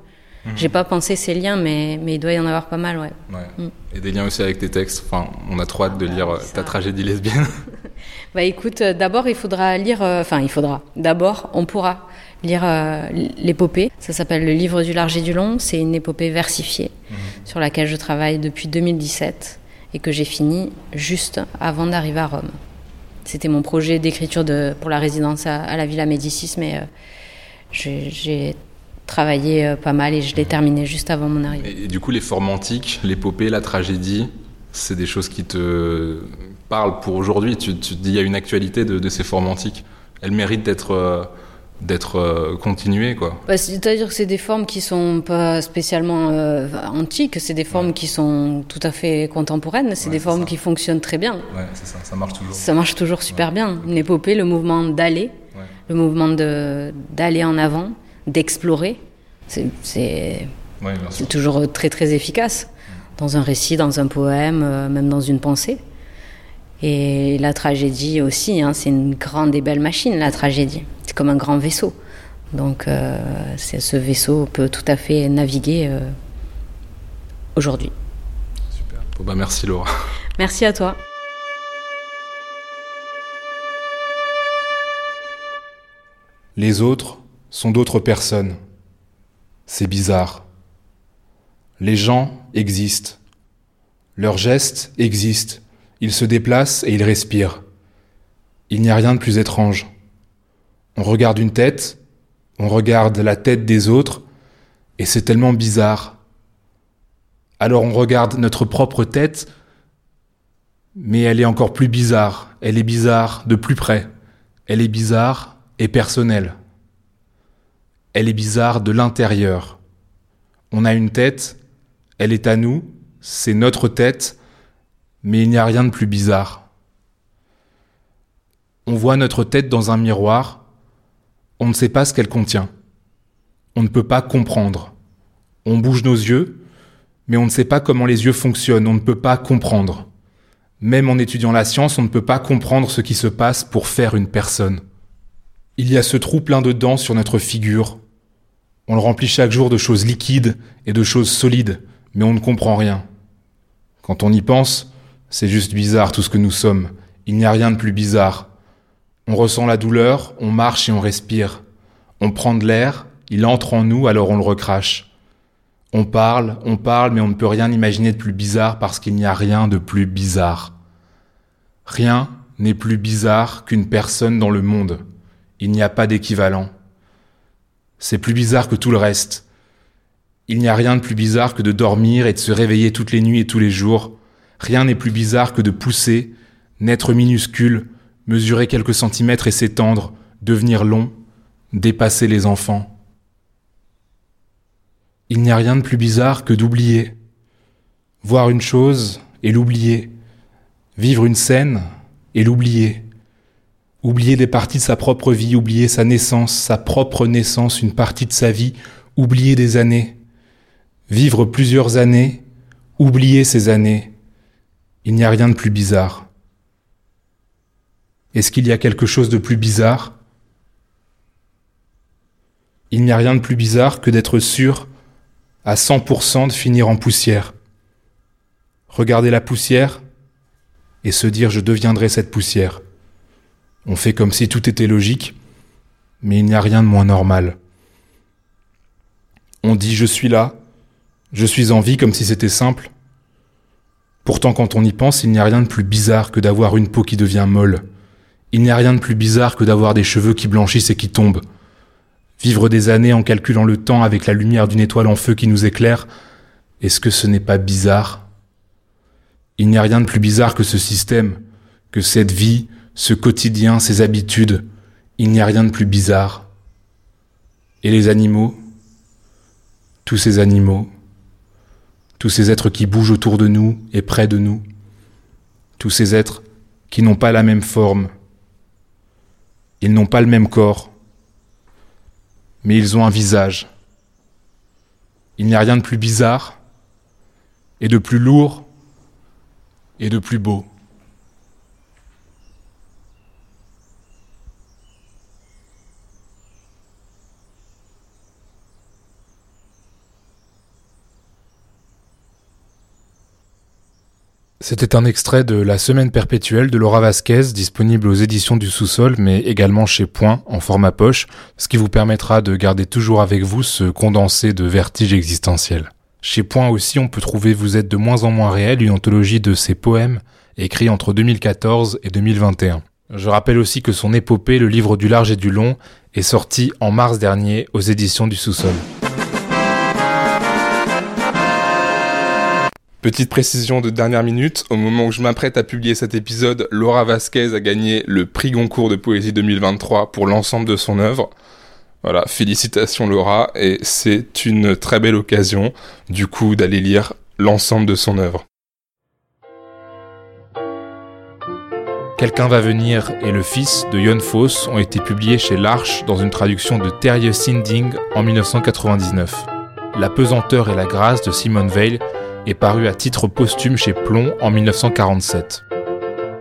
J'ai pas pensé ces liens, mais, mais il doit y en avoir pas mal, ouais. Ouais. Et des liens aussi avec tes textes. Enfin, on a trop hâte de lire euh, ça. ta tragédie lesbienne. Bah écoute, euh, d'abord il faudra lire, euh, enfin il faudra, d'abord on pourra lire euh, l'épopée. Ça s'appelle Le livre du large et du long. C'est une épopée versifiée sur laquelle je travaille depuis 2017 et que j'ai fini juste avant d'arriver à Rome. C'était mon projet d'écriture pour la résidence à, à la Villa Médicis, mais euh, j'ai travaillé euh, pas mal et je l'ai terminé juste avant mon arrivée. Et, du coup, les formes antiques, l'épopée, la tragédie, c'est des choses qui te parlent pour aujourd'hui. Tu, tu te dis, il y a une actualité de, de ces formes antiques. Elles méritent d'être euh, d'être euh, continuées, quoi. Bah, C'est-à-dire que c'est des formes qui sont pas spécialement euh, antiques, c'est des formes qui sont tout à fait contemporaines, c'est Ouais, des formes ça. qui fonctionnent très bien. Ouais, c'est ça, ça marche toujours. Ça marche toujours super bien. Une épopée, le mouvement d'aller, le mouvement d'aller en avant, d'explorer, c'est toujours très très efficace dans un récit, dans un poème, euh, même dans une pensée. Et la tragédie aussi, hein, c'est une grande et belle machine, la tragédie. C'est comme un grand vaisseau. Donc euh, c'est- ce vaisseau peut tout à fait naviguer euh, aujourd'hui. Super. Bon, bah, merci Laura. Merci à toi. Les autres sont d'autres personnes. C'est bizarre. Les gens existent. Leurs gestes existent. Ils se déplacent et ils respirent. Il n'y a rien de plus étrange. On regarde une tête, on regarde la tête des autres, et c'est tellement bizarre. Alors on regarde notre propre tête, mais elle est encore plus bizarre. Elle est bizarre de plus près. Elle est bizarre et personnelle. Elle est bizarre de l'intérieur. On a une tête, elle est à nous, c'est notre tête, mais il n'y a rien de plus bizarre. On voit notre tête dans un miroir, on ne sait pas ce qu'elle contient. On ne peut pas comprendre. On bouge nos yeux, mais on ne sait pas comment les yeux fonctionnent, on ne peut pas comprendre. Même en étudiant la science, on ne peut pas comprendre ce qui se passe pour faire une personne. Il y a ce trou plein de dents sur notre figure. On le remplit chaque jour de choses liquides et de choses solides, mais on ne comprend rien. Quand on y pense, c'est juste bizarre tout ce que nous sommes. Il n'y a rien de plus bizarre. On ressent la douleur, on marche et on respire. On prend de l'air, il entre en nous, alors on le recrache. On parle, on parle, mais on ne peut rien imaginer de plus bizarre parce qu'il n'y a rien de plus bizarre. Rien n'est plus bizarre qu'une personne dans le monde. Il n'y a pas d'équivalent. C'est plus bizarre que tout le reste. Il n'y a rien de plus bizarre que de dormir et de se réveiller toutes les nuits et tous les jours. Rien n'est plus bizarre que de pousser, naître minuscule, mesurer quelques centimètres et s'étendre, devenir long, dépasser les enfants. Il n'y a rien de plus bizarre que d'oublier. Voir une chose et l'oublier. Vivre une scène et l'oublier. Oublier des parties de sa propre vie, oublier sa naissance, sa propre naissance, une partie de sa vie, oublier des années. Vivre plusieurs années, oublier ces années. Il n'y a rien de plus bizarre. Est-ce qu'il y a quelque chose de plus bizarre? Il n'y a rien de plus bizarre que d'être sûr à 100% de finir en poussière. Regarder la poussière et se dire je deviendrai cette poussière. On fait comme si tout était logique, mais il n'y a rien de moins normal. On dit je suis là, je suis en vie comme si c'était simple. Pourtant quand on y pense, il n'y a rien de plus bizarre que d'avoir une peau qui devient molle. Il n'y a rien de plus bizarre que d'avoir des cheveux qui blanchissent et qui tombent. Vivre des années en calculant le temps avec la lumière d'une étoile en feu qui nous éclaire, est-ce que ce n'est pas bizarre? Il n'y a rien de plus bizarre que ce système, que cette vie, ce quotidien, ces habitudes. Il n'y a rien de plus bizarre. Et les animaux Tous ces animaux Tous ces êtres qui bougent autour de nous et près de nous Tous ces êtres qui n'ont pas la même forme, ils n'ont pas le même corps, mais ils ont un visage. Il n'y a rien de plus bizarre, et de plus lourd, et de plus beau. C'était un extrait de La Semaine perpétuelle de Laura Vasquez, disponible aux éditions du sous-sol, mais également chez Point, en format poche, ce qui vous permettra de garder toujours avec vous ce condensé de vertige existentiel. Chez Point aussi, on peut trouver Vous êtes de moins en moins réel, une anthologie de ses poèmes, écrits entre 2014 et 2021. Je rappelle aussi que son épopée, le livre du large et du long, est sorti en mars dernier aux éditions du sous-sol. Petite précision de dernière minute, au moment où je m'apprête à publier cet épisode, Laura Vasquez a gagné le prix Goncourt de poésie 2023 pour l'ensemble de son œuvre. Voilà, félicitations Laura, et c'est une très belle occasion, du coup, d'aller lire l'ensemble de son œuvre. Quelqu'un va venir et le fils de Yon Foss ont été publiés chez l'Arche dans une traduction de Terje Sinding en 1999. La pesanteur et la grâce de Simone Veil est paru à titre posthume chez Plomb en 1947.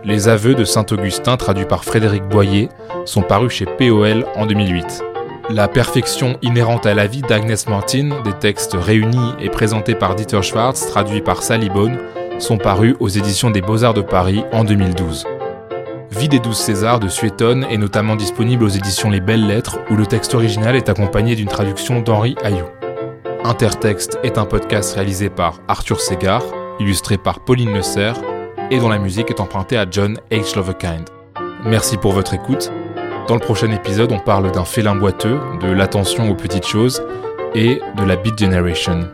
Les aveux de Saint-Augustin, traduits par Frédéric Boyer, sont parus chez POL en 2008. La perfection inhérente à la vie d'Agnès Martin, des textes réunis et présentés par Dieter Schwartz, traduits par Sally Bone, sont parus aux éditions des Beaux-Arts de Paris en 2012. Vie des douze Césars de Suétone est notamment disponible aux éditions Les Belles Lettres où le texte original est accompagné d'une traduction d'Henri Ayou. Intertexte est un podcast réalisé par Arthur Segar, illustré par Pauline Le Serre et dont la musique est empruntée à John H. Lovekind. Merci pour votre écoute. Dans le prochain épisode, on parle d'un félin boiteux, de l'attention aux petites choses et de la Beat Generation.